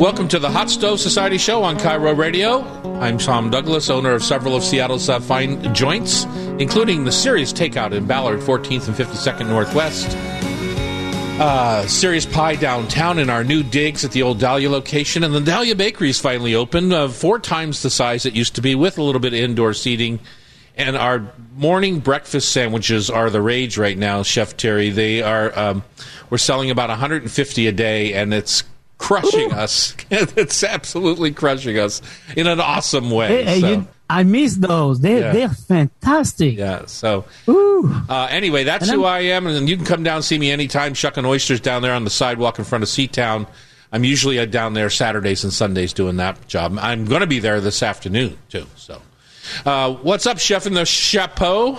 Welcome to the Hot Stove Society Show on KIRO Radio. I'm Tom Douglas, owner of several of Seattle's uh, fine joints, including the Serious Takeout in Ballard, 14th and 52nd Northwest. Uh, Serious Pie downtown in our new digs at the old Dahlia location. And the Dahlia Bakery is finally open, uh, four times the size it used to be, with a little bit of indoor seating. And our morning breakfast sandwiches are the rage right now, Chef Terry. They are, um, we're selling about 150 a day, and it's crushing Ooh. us. it's absolutely crushing us in an awesome way. Hey, so. you, I miss those. They're yeah. they're fantastic. Yeah. So uh, anyway, that's who I am, and you can come down and see me anytime. Shucking oysters down there on the sidewalk in front of Seatown. I'm usually uh, down there Saturdays and Sundays doing that job. I'm going to be there this afternoon too. So, uh, what's up, chef in the chapeau?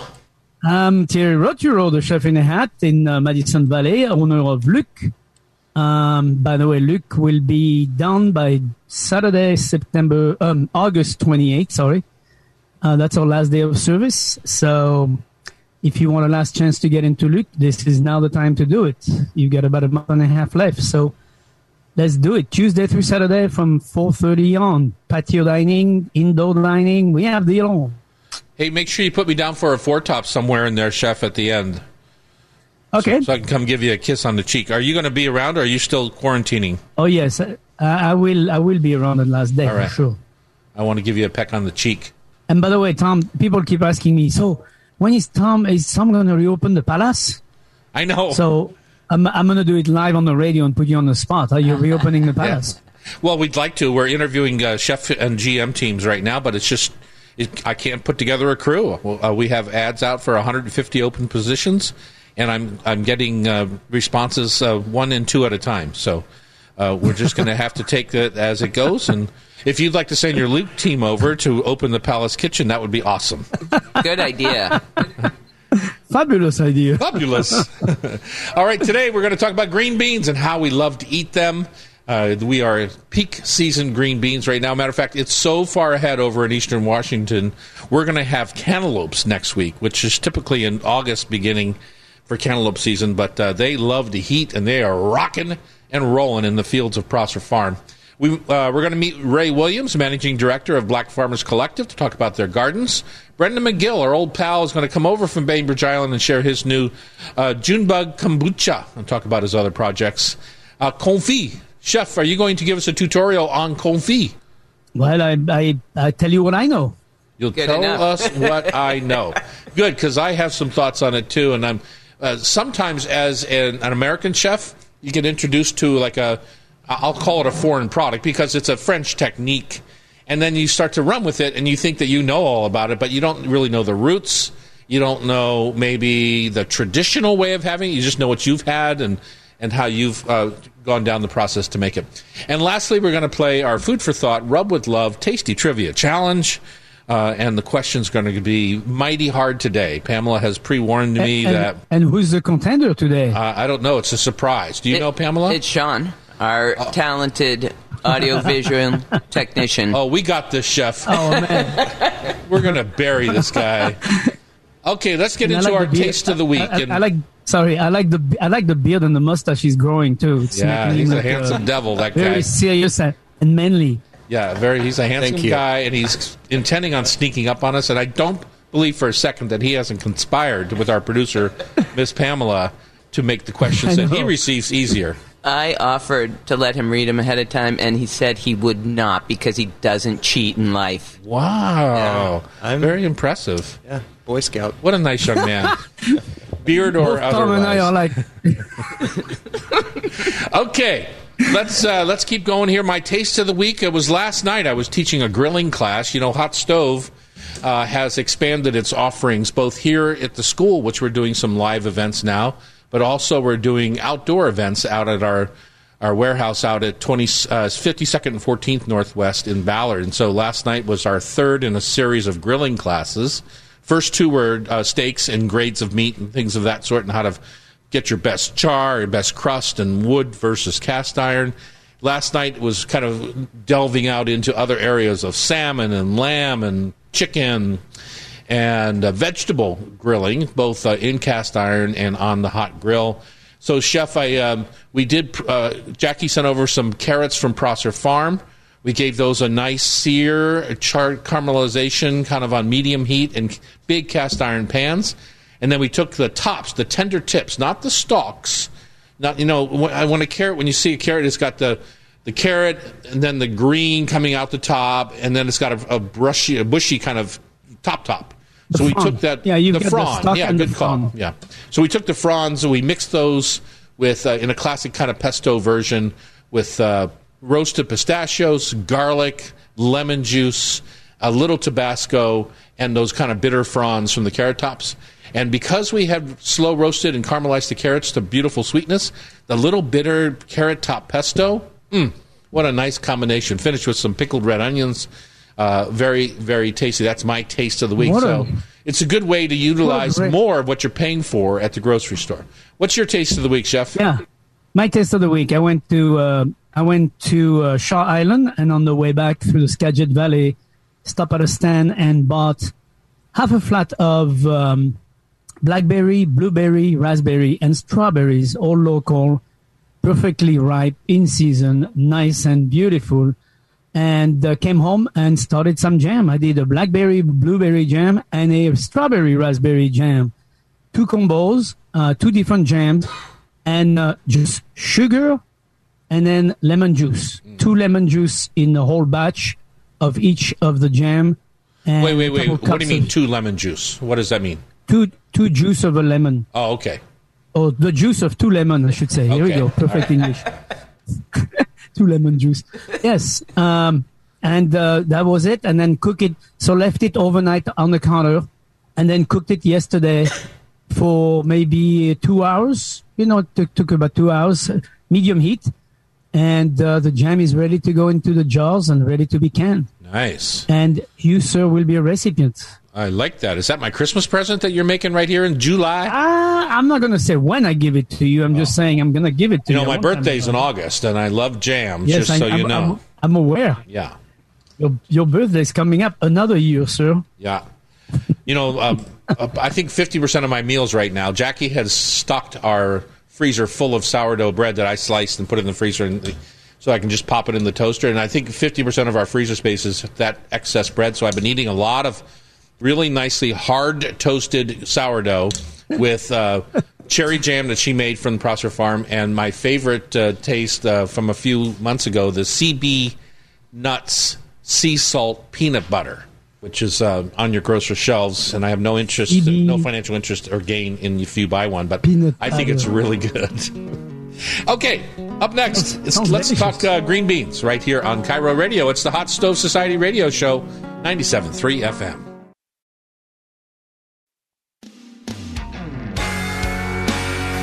I'm Thierry Rautureau, the chef in the hat in uh, Madison Valley, owner of Luc um, by the way, Luc will be done by Saturday, September, um, August 28th. Sorry, uh, that's our last day of service. So, if you want a last chance to get into Luc, this is now the time to do it. You've got about a month and a half left, so let's do it. Tuesday through Saturday from 4:30 on. Patio dining, indoor dining. We have the all. Hey, make sure you put me down for a four top somewhere in there, chef, at the end. Okay. So, so, I can come give you a kiss on the cheek. Are you going to be around, or are you still quarantining? Oh yes, I, I will. I will be around the last day for sure. I want to give you a peck on the cheek. And by the way, Tom, people keep asking me. So when is Tom? Is Tom going to reopen the palace? I know. So I'm I'm going to do it live on the radio and put you on the spot. Are you reopening the palace? yeah. Well, we'd like to. We're interviewing uh, chef and GM teams right now, but it's just it, I can't put together a crew. Uh, we have ads out for 150 open positions and I'm I'm getting uh, responses uh, one and two at a time. So uh, we're just going to have to take it as it goes. And if you'd like to send your Luc team over to open the Palace Kitchen, that would be awesome. Good idea. Fabulous idea. Fabulous. All right, today we're going to talk about green beans and how we love to eat them. Uh, we are peak season green beans right now. Matter of fact, it's so far ahead over in eastern Washington. We're going to have cantaloupes next week, which is typically in August beginning for cantaloupe season, but uh, they love the heat and they are rocking and rolling in the fields of Prosser Farm. We, uh, we're going to meet Ray Williams, managing director of Black Farmers Collective, to talk about their gardens. Brendan McGill, our old pal, is going to come over from Bainbridge Island and share his new uh, Junebug kombucha and talk about his other projects. Uh, confit. Chef, are you going to give us a tutorial on confit? Well, I, I, I tell you what I know. You'll Good tell enough. us what I know. Good, because I have some thoughts on it too, and I'm uh, sometimes as an, an, American chef, you get introduced to like a, I'll call it a foreign product because it's a French technique. And then you start to run with it and you think that you know all about it, but you don't really know the roots. You don't know maybe the traditional way of having it. You just know what you've had and, and how you've uh, gone down the process to make it. And lastly, we're going to play our Food for Thought Rub with Love Tasty Trivia Challenge. Uh, and the question's going to be mighty hard today. Pamela has pre-warned me and, that. And who's the contender today? Uh, I don't know. It's a surprise. Do you it, know Pamela? It's Sean, our oh. talented audiovisual technician. Oh, we got this, chef. Oh man, we're going to bury this guy. Okay, let's get and into like our taste of the week. I, I, I, like. Sorry, I like the I like the beard and the mustache he's growing too. It's yeah, he's a handsome a, devil. That very guy. Very serious and manly. Yeah, very. He's a handsome guy, and he's intending on sneaking up on us. And I don't believe for a second that he hasn't conspired with our producer, Miss Pamela, to make the questions that he receives easier. I offered to let him read them ahead of time, and he said he would not because he doesn't cheat in life. Wow, yeah, very impressive. Yeah, Boy Scout. What a nice young man. Beard or Both otherwise. Tom and I are like. okay let's uh, let's keep going here. My taste of the week. It was last night. I was teaching a grilling class. You know, Hot Stove uh, has expanded its offerings both here at the school, which we're doing some live events now, but also we're doing outdoor events out at our our warehouse out at 20, uh, 52nd and 14th Northwest in Ballard. And so last night was our third in a series of grilling classes. First two were uh, steaks and grades of meat and things of that sort, and how to get your best char, your best crust, and wood versus cast iron. Last night was kind of delving out into other areas of salmon and lamb and chicken and uh, vegetable grilling, both uh, in cast iron and on the hot grill. So, chef, I um, we did. Uh, Jackie sent over some carrots from Prosser Farm. We gave those a nice sear, charred caramelization, kind of on medium heat in big cast iron pans. And then we took the tops, the tender tips, not the stalks. Not you know, when, when a carrot, when you see a carrot, it's got the the carrot and then the green coming out the top, and then it's got a, a brushy, a bushy kind of top top. The so we took that, Yeah, you've the got the frond. stalk yeah, good call. Yeah. So we took the fronds and we mixed those with uh, in a classic kind of pesto version with uh, roasted pistachios, garlic, lemon juice, a little Tabasco, and those kind of bitter fronds from the carrot tops. And because we had slow roasted and caramelized the carrots to beautiful sweetness, the little bitter carrot top pesto, mm, what a nice combination. Finished with some pickled red onions. Uh, very, very tasty. That's my taste of the week. What a- so it's a good way to utilize more of what you're paying for at the grocery store. What's your taste of the week, chef? Yeah, my taste of the week. I went to uh, I went to uh, Shaw Island, and on the way back through the Skagit Valley, stopped at a stand and bought half a flat of um, blackberry, blueberry, raspberry, and strawberries, all local, perfectly ripe, in season, nice and beautiful. And uh, came home and started some jam. I did a blackberry, blueberry jam and a strawberry, raspberry jam two combos, uh, two different jams, and uh, just sugar and then lemon juice. Two lemon juice in the whole batch of each of the jam. And Wait, wait, wait. What do you mean two lemon juice? What does that mean? Two two juice of a lemon, Oh, okay. or the juice of two lemon, I should say. Here we go, perfect English. two lemon juice. Yes, um, and uh, that was it. And then cook it. So left it overnight on the counter, and then cooked it yesterday for maybe two hours. You know, it took, took about two hours, medium heat, and uh, the jam is ready to go into the jars and ready to be canned. Nice. And you, sir, will be a recipient. I like that. Is that my Christmas present that you're making right here in July? Ah, I'm not going to say when I give it to you. I'm just saying I'm going to give it to You you. know, my birthday's in August, and I love jams, Yes, just I, so I'm, you know. I'm, I'm aware. yeah. Your, your birthday's coming up another year, sir. Yeah. You know, um, uh, I think 50% of my meals right now, Jackie has stocked our freezer full of sourdough bread that I sliced and put in the freezer and so I can just pop it in the toaster. And I think 50% of our freezer space is that excess bread. So I've been eating a lot of really nicely hard toasted sourdough with uh, cherry jam that she made from the Prosser Farm. And my favorite uh, taste uh, from a few months ago, the CB Nuts Sea Salt Peanut Butter which is uh, on your grocery shelves, and I have no interest, EB. no financial interest or gain in if you buy one, but Peanut I think it's really good. okay, up next, sounds let's delicious. talk uh, green beans right here on KIRO Radio. It's the Hot Stove Society Radio Show, 97.3 FM.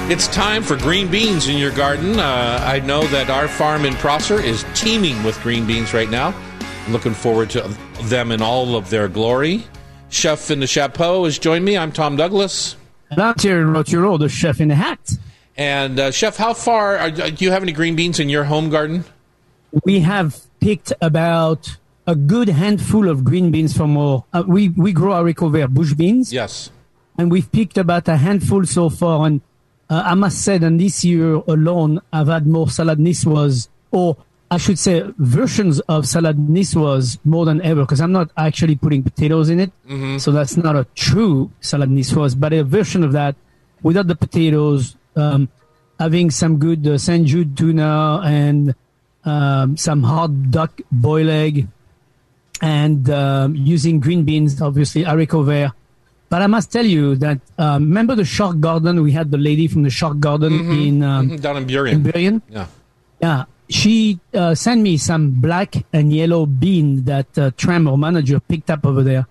It's time for green beans in your garden. Uh, I know that our farm in Prosser is teeming with green beans right now. I'm looking forward to them in all of their glory. Chef in the Chapeau has joined me. I'm Tom Douglas. And I'm Terry Rautureau, the chef in the hat. And uh, Chef, how far are, do you have any green beans in your home garden? We have picked about a good handful of green beans from our. Uh, we we grow our vert bush beans, Yes. and we've picked about a handful so far. And uh, I must say that this year alone, I've had more salad niçoise, or I should say, versions of salad niçoise more than ever, because I'm not actually putting potatoes in it. So that's not a true salad niçoise, but a version of that without the potatoes, um, having some good uh, St. Jude tuna and um, some hard duck boil egg, and um, using green beans, obviously haricot vert. But I must tell you that um, remember the shark garden? We had the lady from the shark garden in um, Down in in Burien. Burien. Yeah. Yeah, she uh, sent me some black and yellow bean that uh, Tram, our manager, picked up over there.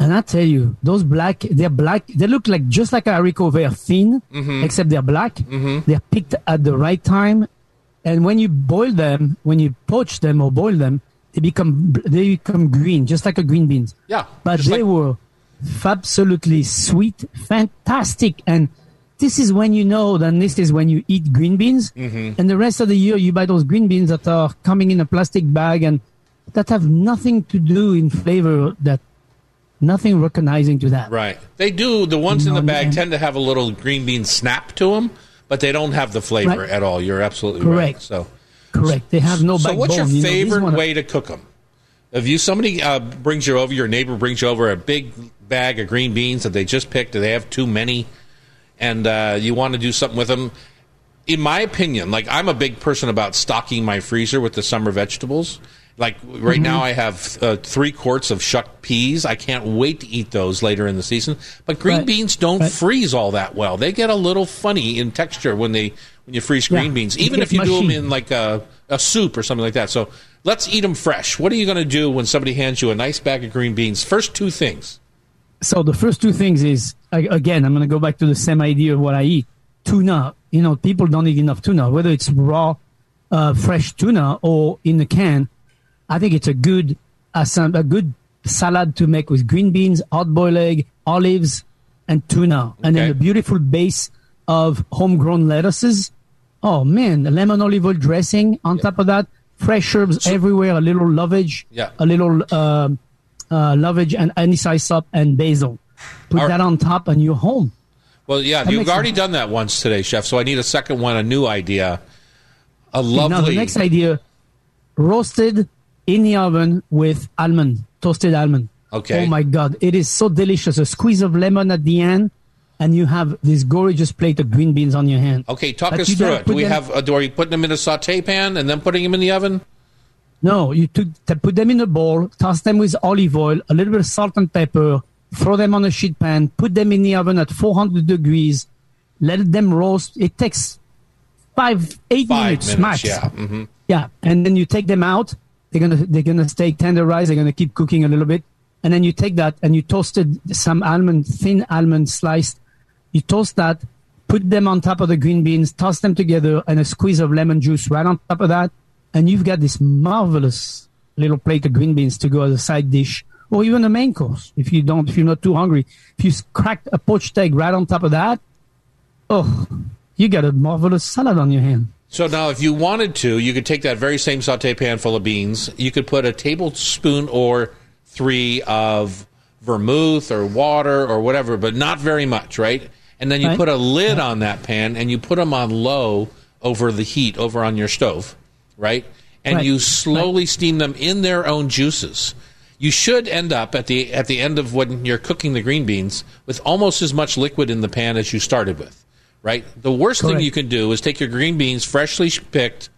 And I tell you, those black, they're black. They look like just like a haricot vert thin, except they're black. They're picked at the right time. And when you boil them, when you poach them or boil them, they become they become green, just like a green beans. Yeah. But they like- were absolutely sweet, fantastic. And this is when you know that this is when you eat green beans. Mm-hmm. And the rest of the year, you buy those green beans that are coming in a plastic bag and that have nothing to do in flavor, that nothing recognizing to that. Right. They do. The ones in the bag tend to have a little green bean snap to them, but they don't have the flavor Right. at all. You're absolutely right. Correct. So, Correct. They have no so backbone. what's your You know, favorite way to cook them? If you somebody uh, brings you over, your neighbor brings you over a big bag of green beans that they just picked, or they have too many, and uh, you want to do something with them. In my opinion, like I'm a big person about stocking my freezer with the summer vegetables. Like right now, I have uh, three quarts of shucked peas. I can't wait to eat those later in the season. But green Right. beans don't Right. freeze all that well. They get a little funny in texture when they when you freeze green Yeah. beans, even if you do them in like a, a soup or something like that. So let's eat them fresh. What are you going to do when somebody hands you a nice bag of green beans? First two things. So the first two things is a- again i'm going to go back to the same idea of what i eat. Tuna you know people don't eat enough tuna. Whether it's raw uh, fresh tuna or in the can i think it's a good a, good salad to make with green beans hard boiled egg olives and tuna. And then a beautiful base of homegrown lettuces. Oh man the lemon olive oil dressing on top of that. Fresh herbs everywhere a little lovage Yeah. a little um, uh, lovage and anise hyssop and basil. Put right. that on top and you're home. Well, yeah, That you've already sense. done that once today, chef. So I need a second one, a new idea. A Now lovely. the next idea, roasted in the oven with almond, toasted almond. Okay. Oh my God, it is so delicious. A squeeze of lemon at the end, and you have this gorgeous plate of green beans on your hand. Okay, talk But us through it. Do we them- have? Uh, do are you putting them in a saute pan and then putting them in the oven? No, you took, put them in a bowl, toss them with olive oil, a little bit of salt and pepper, throw them on a sheet pan, put them in the oven at 400 degrees, let them roast. It takes five, eight Five minutes, minutes. max. Yeah. hmm Yeah, and then you take them out. They're gonna they're gonna stay tenderized. They're gonna keep cooking a little bit, and then you take that and you toasted some almond, thin almond sliced. You toast that, put them on top of the green beans, toss them together, and a squeeze of lemon juice right on top of that, and you've got this marvelous little plate of green beans to go as a side dish, or even a main course if you don't if you're not too hungry. If you crack a poached egg right on top of that, oh, you got a marvelous salad on your hand. So now, if you wanted to, you could take that very same saute pan full of beans. You could put a tablespoon or three of vermouth or water or whatever, but not very much, right? And then you Right. put a lid on that pan and you put them on low over the heat over on your stove, right? And Right. you slowly steam them in their own juices. You should end up at the at the end of when you're cooking the green beans with almost as much liquid in the pan as you started with, right? The worst thing you can do is take your green beans freshly picked,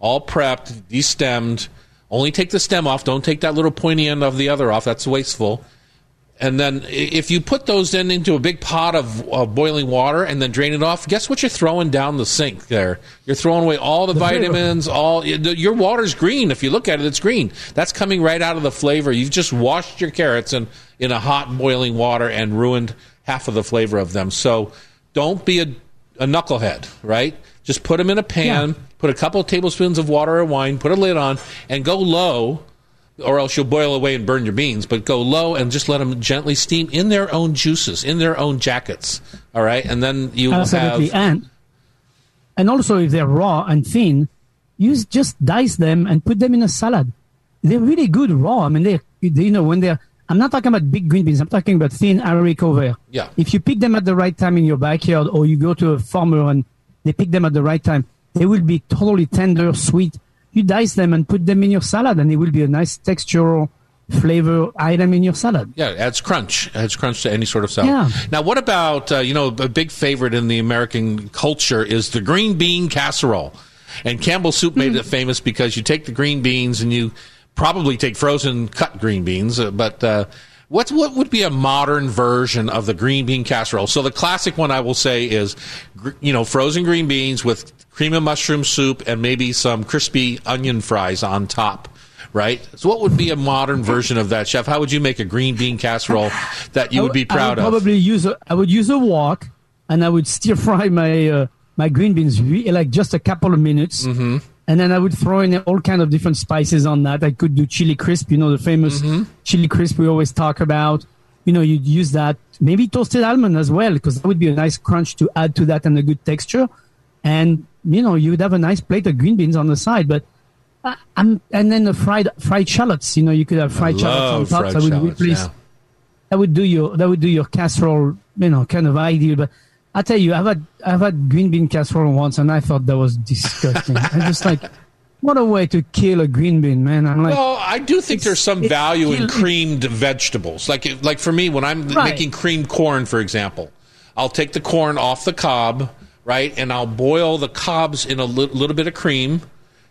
all prepped, destemmed. Only take the stem off. Don't take that little pointy end of the other off. That's wasteful. And then if you put those in into a big pot of, of boiling water and then drain it off, guess what you're throwing down the sink there? You're throwing away all the, flavor. vitamins, all your water's green. If you look at it, it's green. That's coming right out of the flavor. You've just washed your carrots in, in a hot boiling water and ruined half of the flavor of them. So don't be a, a knucklehead, right? Just put them in a pan, Yeah. put a couple of tablespoons of water or wine, put a lid on, and go low or else you'll boil away and burn your beans. But go low and just let them gently steam in their own juices, in their own jackets. All right, and then you Absolutely. have And and also if they're raw and thin, use just dice them and put them in a salad. They're really good raw. I mean, they they you know when they're. I'm not talking about big green beans. I'm talking about thin haricot vert. Yeah. If you pick them at the right time in your backyard, or you go to a farmer and they pick them at the right time, they will be totally tender, sweet. You dice them and put them in your salad, and it will be a nice textural flavor item in your salad. yeah, it adds crunch, adds crunch to any sort of salad. Yeah. Now, what about uh, you know a big favorite in the American culture is the green bean casserole, and Campbell Soup made it famous because you take the green beans and you probably take frozen cut green beans, uh, but. Uh, What's what would be a modern version of the green bean casserole? So the classic one I will say is, you know, frozen green beans with cream of mushroom soup and maybe some crispy onion fries on top, right? So what would be a modern version of that, chef? How would you make a green bean casserole that you would be proud I would of? Probably use a, I would use a wok, and I would stir fry my uh, my green beans like just a couple of minutes, mm-hmm. and then I would throw in all kind of different spices on that. I could do chili crisp, you know, the famous Mm-hmm. chili crisp we always talk about. You know, you'd use that maybe toasted almond as well because that would be a nice crunch to add to that and a good texture. And you know, you would have a nice plate of green beans on the side, but. Uh, I'm, and then the fried fried shallots. You know, you could have fried shallots on top. fried so I would replace yeah. that would do your that would do your casserole, you know, kind of ideal. But I tell you, I've had I've had green bean casserole once, and I thought that was disgusting. I just like, what a way to kill a green bean, man! I'm like, well, I do think there's some value in creamed vegetables. Like like for me, when I'm Right. making creamed corn, for example, I'll take the corn off the cob, right, and I'll boil the cobs in a li- little bit of cream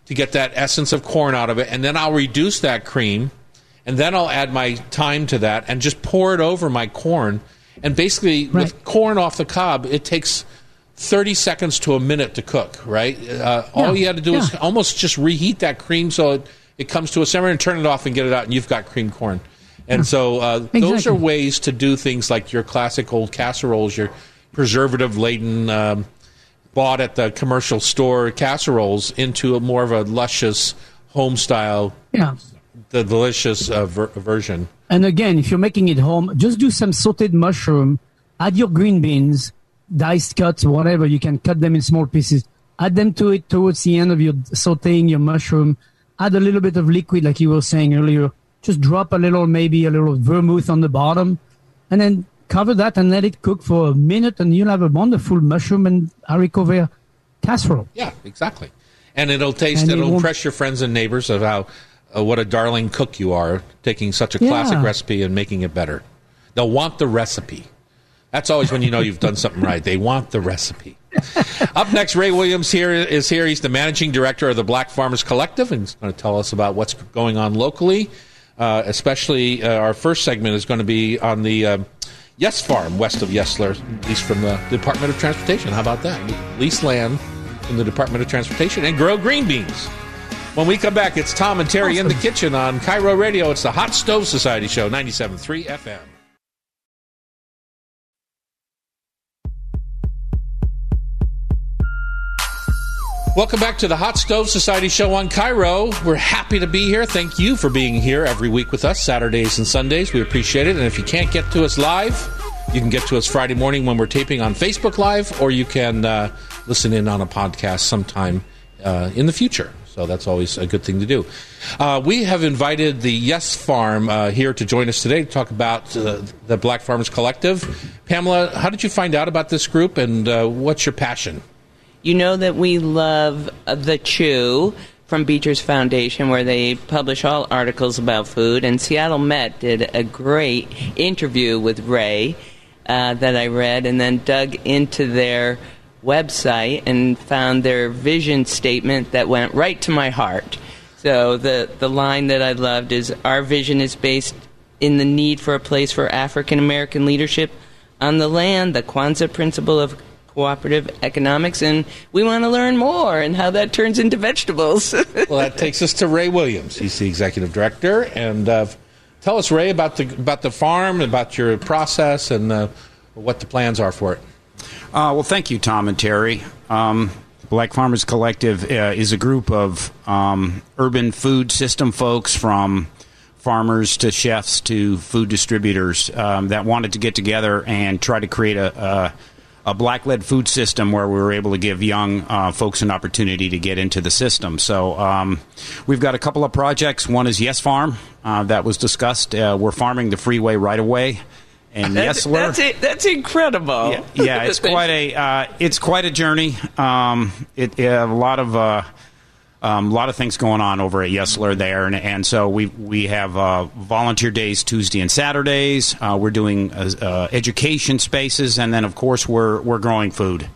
to get that essence of corn out of it, and then I'll reduce that cream, and then I'll add my thyme to that, and just pour it over my corn. And basically, with corn off the cob, it takes. 30 seconds to a minute to cook, right? Uh, all you had to do is almost just reheat that cream so it, it comes to a simmer and turn it off and get it out, and you've got cream corn. And so uh, those are ways to do things like your classic old casseroles, your preservative laden, um, bought at the commercial store casseroles into a more of a luscious home style, yeah. the delicious uh, ver- version. And again, if you're making it home, just do some sautéed mushroom. Add your green beans, diced cuts, whatever. You can cut them in small pieces. Add them to it towards the end of your sautéing your mushroom. Add a little bit of liquid, like you were saying earlier. Just drop a little, maybe a little vermouth on the bottom, and then cover that and let it cook for a minute, and you'll have a wonderful mushroom and haricot casserole. Yeah, exactly. And it'll taste, And it it'll won't- impress your friends and neighbors of how, uh, what a darling cook you are, taking such a classic Yeah. recipe and making it better. They'll want the recipe. That's always when you know you've done something right. They want the recipe. Up next, Ray Williams here is here. He's the managing director of the Black Farmers Collective, and he's going to tell us about what's going on locally. Uh, especially, uh, our first segment is going to be on the um Yes Farm west of Yesler, leased from the Department of Transportation. How about that? Lease land from the Department of Transportation and grow green beans. When we come back, it's Tom and Terry in the kitchen on KIRO Radio. It's the Hot Stove Society Show, 97.3 FM. Welcome back to the Hot Stove Society Show on KIRO. We're happy to be here. Thank you for being here every week with us, Saturdays and Sundays. We appreciate it. And if you can't get to us live, you can get to us Friday morning when we're taping on Facebook Live, or you can uh, listen in on a podcast sometime uh, in the future. So that's always a good thing to do. Uh, we have invited the Yes Farm uh, here to join us today to talk about uh, the Black Farmers Collective. Pamela, how did you find out about this group, and uh, what's your passion? You know that we love uh, The Chew from Beecher's Foundation, where they publish all articles about food. And Seattle Met did a great interview with Ray uh, that I read, and then dug into their website and found their vision statement that went right to my heart. So the the line that I loved is our vision is based in the need for a place for African American leadership on the land, the Kwanzaa principle of cooperative economics, and we want to learn more and how that turns into vegetables. Well, that takes us to Ray Williams. He's the executive director, and uh, tell us, Ray, about the about the farm, about your process, and uh, what the plans are for it. Uh, well, thank you, Tom and Terry. Um, Black Farmers Collective uh, is a group of um, urban food system folks from farmers to chefs to food distributors um, that wanted to get together and try to create a, a, a black led food system where we were able to give young uh, folks an opportunity to get into the system. So um, we've got a couple of projects. One is Yes Farm, uh, that was discussed. Uh, we're farming the freeway right away. And that's, Yesler. that's it. That's incredible. Yeah, yeah, it's quite a uh, it's quite a journey. Um, it, a lot of uh, um, a lot of things going on over at Yesler there, and, and so we we have uh, volunteer days Tuesday and Saturdays. Uh, we're doing uh, uh, education spaces, and then of course we're we're growing food.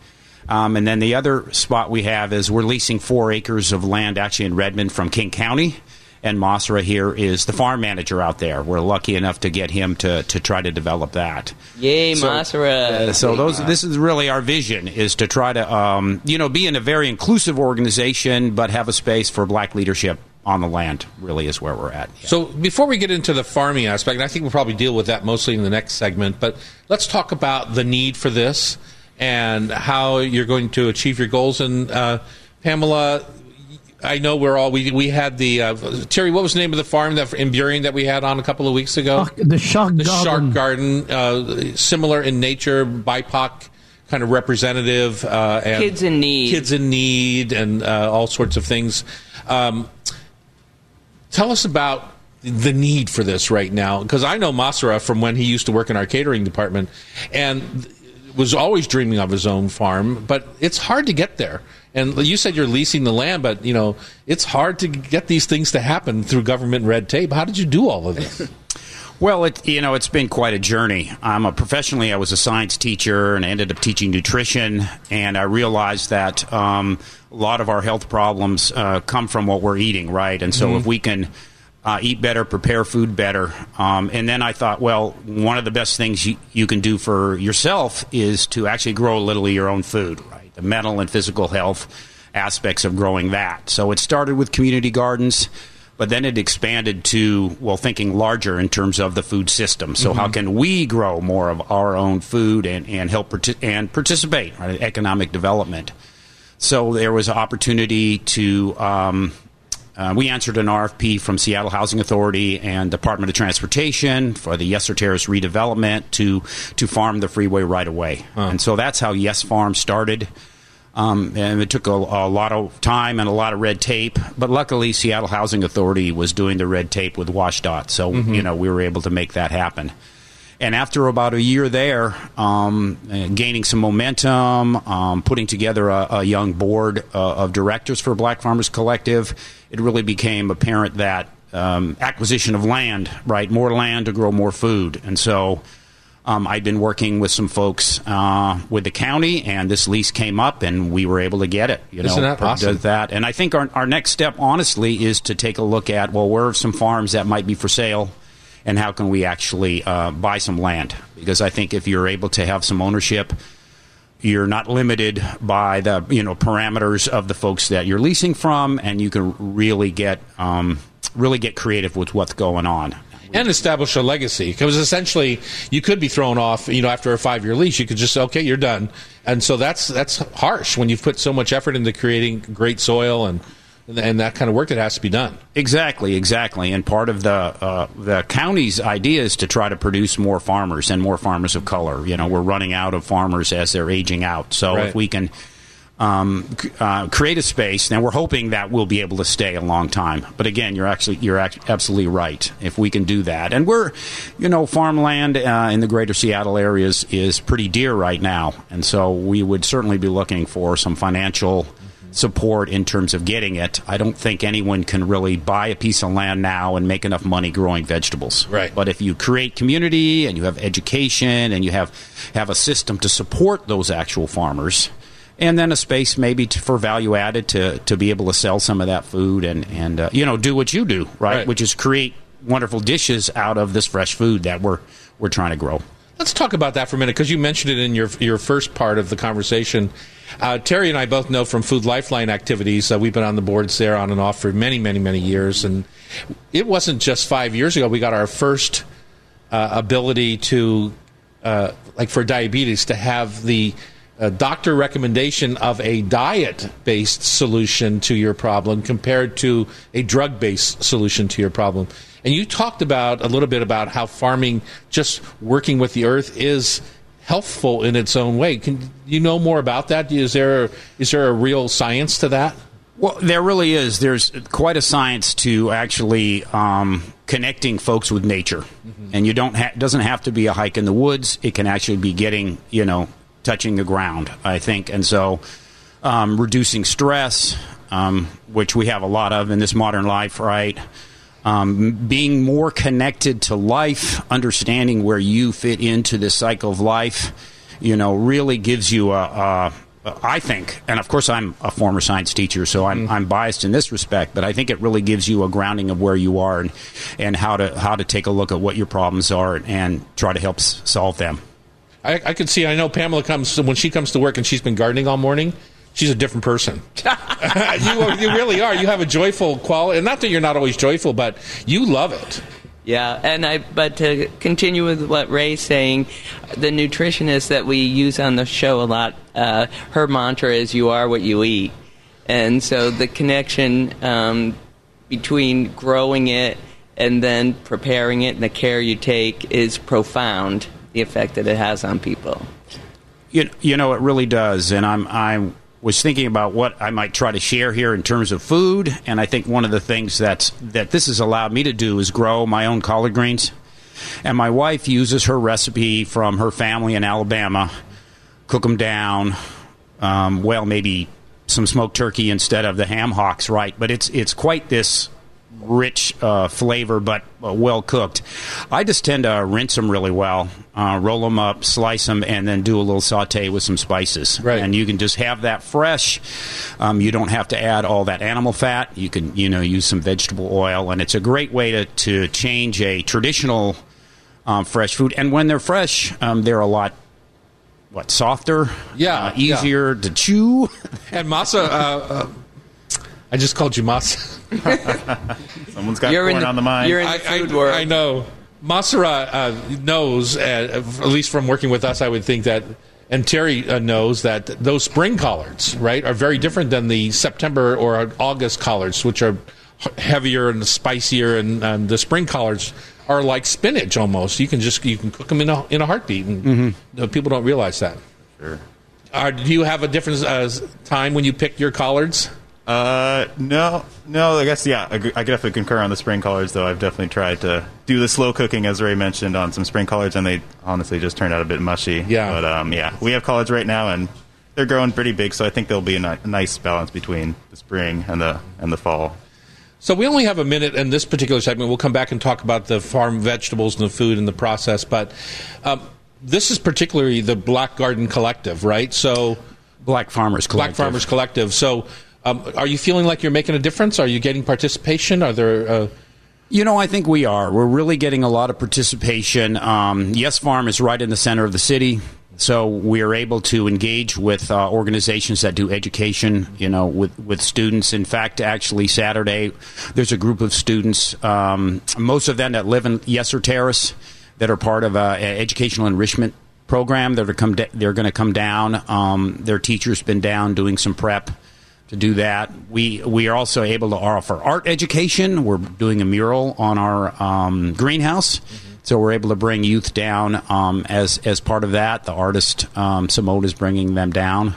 Um, and then the other spot we have is we're leasing four acres of land actually in Redmond from King County. And Masra here is the farm manager out there. We're lucky enough to get him to, to try to develop that. Yay, So- Masra. uh, so those, this is really our vision: is to try to, um, you know, be in a very inclusive organization, but have a space for black leadership on the land. Really, is where we're at. Yeah. So before we get into the farming aspect, and I think we'll probably deal with that mostly in the next segment, but let's talk about the need for this and how you're going to achieve your goals. And uh, Pamela, I know we're all we we had the uh, Terry. What was the name of the farm that in Burien that we had on a couple of weeks ago? The shark garden. the garden. Shark Garden, uh, similar in nature, BIPOC kind of representative, uh, and Kids in need. kids in need, and uh, all sorts of things. Um, tell us about the need for this right now, because I know Masra from when he used to work in our catering department, and was always dreaming of his own farm, but it's hard to get there. And you said you're leasing the land, but you know it's hard to get these things to happen through government red tape. How did you do all of this? Well, it, you know, it's been quite a journey. I'm a professionally, I was a science teacher and I ended up teaching nutrition, and I realized that um, a lot of our health problems uh, come from what we're eating, right? And so, mm-hmm. if we can uh, eat better, prepare food better, um, and then I thought, well, one of the best things you, you can do for yourself is to actually grow a little of your own food? The mental and physical health aspects of growing that. So it started with community gardens but then it expanded to well thinking larger in terms of the food system so mm-hmm. how can we grow more of our own food and, and help partic- and participate right, in economic development so there was an opportunity to um, uh, we answered an RFP from Seattle Housing Authority and Department of Transportation for the Yesler Terrace redevelopment to to farm the freeway right away, huh. and so that's how Yes Farm started. Um, and it took a, a, lot of time and a lot of red tape. But luckily, Seattle Housing Authority was doing the red tape with WSDOT, so mm-hmm. you know we were able to make that happen. And after about a year there, um, gaining some momentum, um, putting together a, a young board uh, of directors for Black Farmers Collective, it really became apparent that um, acquisition of land, right, more land to grow more food, and so um, I'd been working with some folks uh, with the county, and this lease came up, and we were able to get it. You Isn't know, that awesome? that, and I think our, our next step, honestly, is to take a look at well, where are some farms that might be for sale, and how can we actually uh, buy some land? Because I think if you're able to have some ownership, you're not limited by the you know parameters of the folks that you're leasing from, and you can really get um, really get creative with what's going on. And establish a legacy because essentially you could be thrown off you know after a five year lease. You could just say okay you're done. And so that's that's harsh when you've put so much effort into creating great soil and and that kind of work that has to be done. Exactly, exactly. And part of the uh, the county's idea is to try to produce more farmers and more farmers of color. You know, we're running out of farmers as they're aging out. So right. if we can um, uh, create a space. Now we're hoping that we'll be able to stay a long time. But again, you're actually you're absolutely right. If we can do that, and we're, you know, farmland uh, in the greater Seattle areas is pretty dear right now, and so we would certainly be looking for some financial support in terms of getting it. I don't think anyone can really buy a piece of land now and make enough money growing vegetables. Right. But if you create community and you have education and you have have a system to support those actual farmers and then a space maybe to, for value added to to be able to sell some of that food and and uh, you know do what you do right? right, which is create wonderful dishes out of this fresh food that we're we're trying to grow. Let's talk about that for a minute because you mentioned it in your your first part of the conversation. Uh, Terry and I both know from Food Lifeline activities. Uh, we've been on the boards there on and off for many, many, many years, and it wasn't just five years ago we got our first uh, ability to, uh, like for diabetes, to have the a doctor recommendation of a diet based solution to your problem compared to a drug based solution to your problem. And you talked about a little bit about how farming, just working with the earth, is healthful in its own way. Can you know more about that? Is there is there a real science to that? Well, there really is. There's quite a science to actually um, connecting folks with nature, mm-hmm. and you don't ha- doesn't have to be a hike in the woods. It can actually be getting you know touching the ground, I think. And so um, reducing stress, um, which we have a lot of in this modern life, right? Um, being more connected to life, understanding where you fit into this cycle of life, you know, really gives you a, a I think, and of course, I'm a former science teacher, so I'm, mm. I'm biased in this respect. But I think it really gives you a grounding of where you are and, and how to how to take a look at what your problems are and try to help s- solve them. I, I can see. I know Pamela comes when she comes to work and she's been gardening all morning. She's a different person. you, you really are. You have a joyful quality, and not that you're not always joyful, but you love it. Yeah, and I. But to continue with what Ray's saying, the nutritionist that we use on the show a lot, uh, her mantra is "You are what you eat," and so the connection um, between growing it and then preparing it and the care you take is profound the effect that it has on people. You, you know, it really does. And I'm, I was thinking about what I might try to share here in terms of food. And I think one of the things that's, that this has allowed me to do is grow my own collard greens. And my wife uses her recipe from her family in Alabama cook them down. Um, well, maybe some smoked turkey instead of the ham hocks, right? But it's it's quite this rich uh, flavor, but uh, well cooked. I just tend to rinse them really well, uh, roll them up, slice them, and then do a little saute with some spices. Right. And you can just have that fresh. Um, you don't have to add all that animal fat. You can you know use some vegetable oil, and it's a great way to to change a traditional um, fresh food. And when they're fresh, um, they're a lot. What softer? Yeah, uh, easier to chew. And masa, uh, uh, I just called you masa. Someone's got You're in corn the- on the mind. you're in- I, food I, world. I know. Masara uh, knows, uh, at least from working with us, I would think that, and Terry uh, knows that those spring collards, right, are very different than the September or August collards, which are heavier and spicier, and, and the spring collards are like spinach almost. You can just you can cook them in a in a heartbeat, and uh, people don't realize that. Sure. Uh, do you have a different uh, time when you pick your collards? Uh, no, no. I guess yeah. I, I definitely concur on the spring collards, though. I've definitely tried to do the slow cooking, as Ray mentioned, on some spring collards, and they honestly just turned out a bit mushy. Yeah. But um, yeah, we have collards right now, and they're growing pretty big, so I think there'll be a, ni- a nice balance between the spring and the and the fall. So we only have a minute in this particular segment. We'll come back and talk about the farm vegetables and the food and the process. But um, this is particularly the Black Garden Collective, right? So Black Farmers Black Farmers Collective. So um, are you feeling like you're making a difference? Are you getting participation? Are there? Uh, You know, I think we are. We're really getting a lot of participation. Um, yes Farm is right in the center of the city. So we are able to engage with uh, organizations that do education, you know, with, with students. In fact, actually, Saturday, there's a group of students, um, most of them that live in Yesler Terrace, that are part of an educational enrichment program. They're, come da- they're going to come down. Um, their teacher's been down doing some prep to do that. We we are also able to offer art education. We're doing a mural on our um, greenhouse, so we're able to bring youth down um, as as part of that. The artist um, Simone is bringing them down.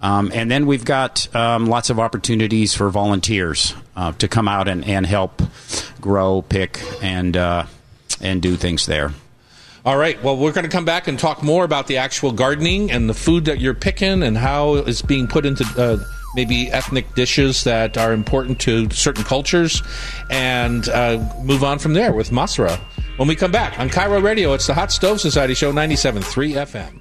Um, and then we've got um, lots of opportunities for volunteers uh, to come out and, and help grow, pick, and uh, and do things there. all right. Well, we're going to come back and talk more about the actual gardening and the food that you're picking and how it's being put into. Uh, Maybe ethnic dishes that are important to certain cultures, and uh, move on from there with Masra. When we come back on KIRO Radio, it's the Hot Stove Society Show 97.3 FM.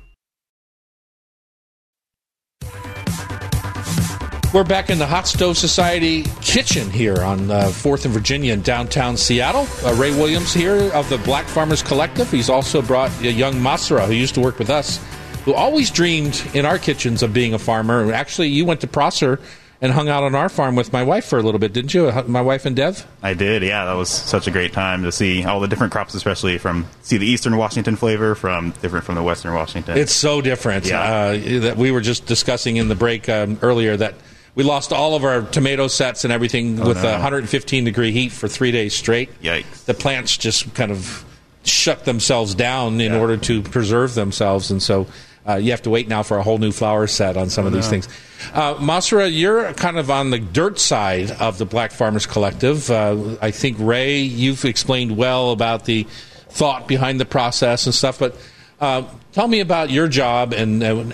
We're back in the Hot Stove Society kitchen here on uh, 4th and Virginia in downtown Seattle. Uh, Ray Williams here of the Black Farmers Collective. He's also brought a young Masra who used to work with us, who always dreamed in our kitchens of being a farmer. Actually, you went to Prosser and hung out on our farm with my wife for a little bit, didn't you? My wife and Dev? I did, yeah. That was such a great time to see all the different crops, especially from see the Eastern Washington flavor from different from the Western Washington. It's so different. Yeah. Uh, that we were just discussing in the break um, earlier that we lost all of our tomato sets and everything with no. uh, 115 degree heat for three days straight. Yikes. The plants just kind of shut themselves down in Yeah. order to preserve themselves, and so. Uh, you have to wait now for a whole new flower set on some of these things. Uh, Masra, you're kind of on the dirt side of the Black Farmers Collective. Uh, I think Ray, you've explained well about the thought behind the process and stuff, but uh, tell me about your job and uh,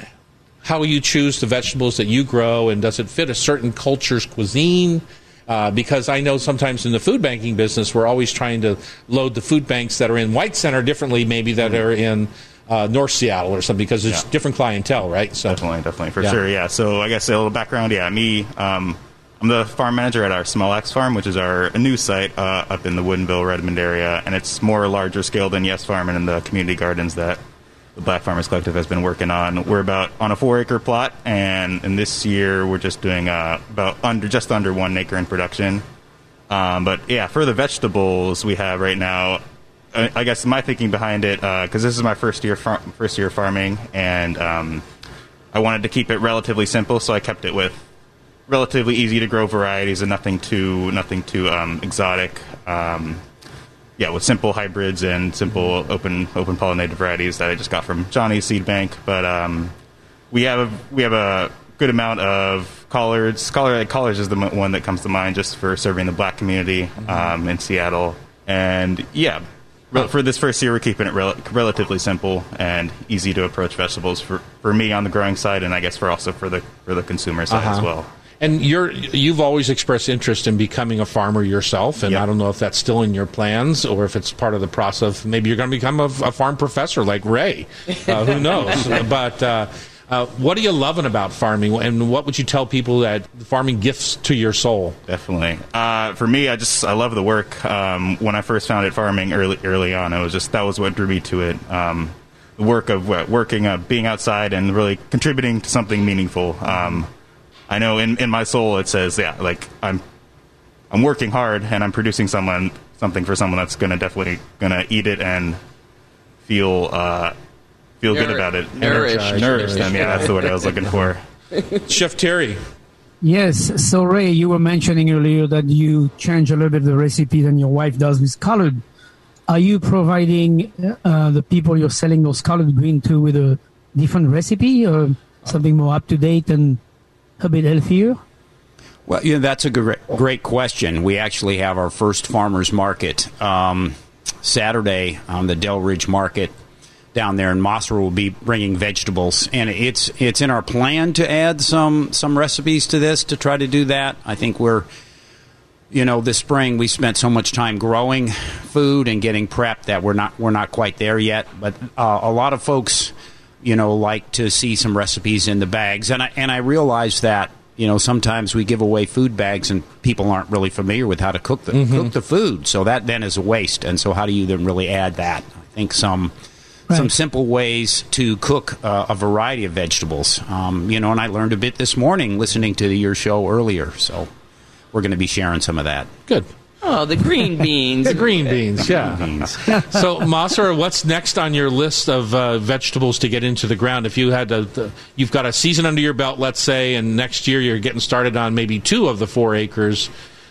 how you choose the vegetables that you grow, and does it fit a certain culture's cuisine? Uh, because I know sometimes in the food banking business, we're always trying to load the food banks that are in White Center differently, maybe that are in uh, North Seattle or something, because it's Yeah. different clientele, right? So Definitely, definitely, for Yeah. sure. Yeah. So I guess a little background. Yeah, me. Um, I'm the farm manager at our Small X Farm, which is our a new site uh, up in the Woodinville, Redmond area, and it's more larger scale than Yes Farm and in the community gardens that the Black Farmers Collective has been working on. We're about on a four acre plot, and in this year we're just doing uh, about under just under one acre in production. Um, but yeah, for the vegetables we have right now, I guess my thinking behind it because this is my first year far- first year farming, and um, I wanted to keep it relatively simple, so I kept it with relatively easy to grow varieties and nothing too nothing too um, exotic. Um, yeah, with simple hybrids and simple open open pollinated varieties that I just got from Johnny's Seed Bank. But um, we have a, we have a good amount of collards. Collard collards is the one that comes to mind just for serving the black community um, in Seattle. And yeah, Rel- For this first year, we're keeping it rel- relatively simple and easy to approach vegetables for, for me on the growing side, and I guess for also for the for the consumer side as Uh-huh. well. And you're you've always expressed interest in becoming a farmer yourself, and Yep. I don't know if that's still in your plans or if it's part of the process. Maybe you're going to become a, a farm professor like Ray. Uh, who knows? but uh, uh, what are you loving about farming, and what would you tell people that farming gifts to your soul? Definitely. Uh, for me, I just I love the work. Um, when I first founded farming early early on, it was just that was what drew me to it. Um, the work of uh, working, uh, being outside, and really contributing to something meaningful. Um, I know in, in my soul it says, yeah, like I'm I'm working hard and I'm producing someone something for someone that's gonna definitely gonna eat it and feel uh, feel good about it. nourished. nourished them. Yeah, that's the word I was looking for. Chef Terry, Yes. So Ray, you were mentioning earlier that you change a little bit the recipe than your wife does with collard. Are you providing uh, the people you're selling those collard green to with a different recipe or something more up to date and a bit healthier? Well, yeah, that's a great, great question. We actually have our first farmers market um, Saturday on the Delridge Market down there in Mosser. Will be bringing vegetables, and it's it's in our plan to add some some recipes to this to try to do that. I think we're you know this spring we spent so much time growing food and getting prepped that we're not we're not quite there yet. But uh, a lot of folks you know like to see some recipes in the bags, and I and I realize that you know sometimes we give away food bags and people aren't really familiar with how to cook the cook the food, so that then is a waste. And so how do you then really add that? I think some. Some simple ways to cook uh, a variety of vegetables, um, you know, and I learned a bit this morning listening to your show earlier. So we're going to be sharing some of that. good. Oh, the green beans. The green beans, yeah. so, Masser, what's next on your list of uh, vegetables to get into the ground? If you had to, the, you've got a season under your belt, let's say, and next year you're getting started on maybe two of the four acres.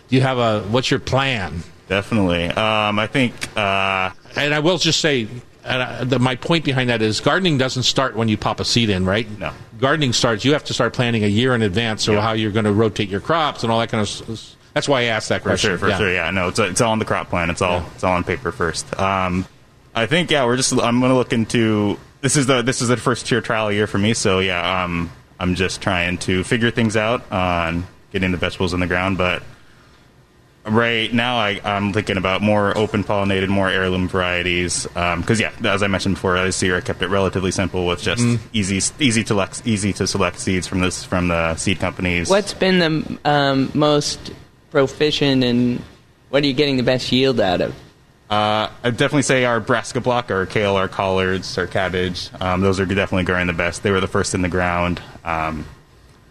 Do you have a what's your plan? Definitely. Um, I think. Uh, And I will just say, and I, the, my point behind that is gardening doesn't start when you pop a seed in, right? No. Gardening starts. You have to start planning a year in advance, so Yeah. how you're going to rotate your crops and all that kind of. That's why I asked that question. For sure, for Yeah. sure. Yeah, no, it's it's all on the crop plan. It's all Yeah. it's all on paper first. Um, I think yeah, we're just I'm going to look into this is the this is the first year trial year for me. So yeah, um, I'm just trying to figure things out on getting the vegetables in the ground. But right now, I, I'm thinking about more open pollinated, more heirloom varieties. Because yeah, as I mentioned before, this year I kept it relatively simple with just easy easy to select easy to select seeds from this from the seed companies. What's been the um, most proficient and what are you getting the best yield out of? Uh, I'd definitely say our brassica block, our kale, our collards, our cabbage. Um, those are definitely growing the best. They were the first in the ground. Um,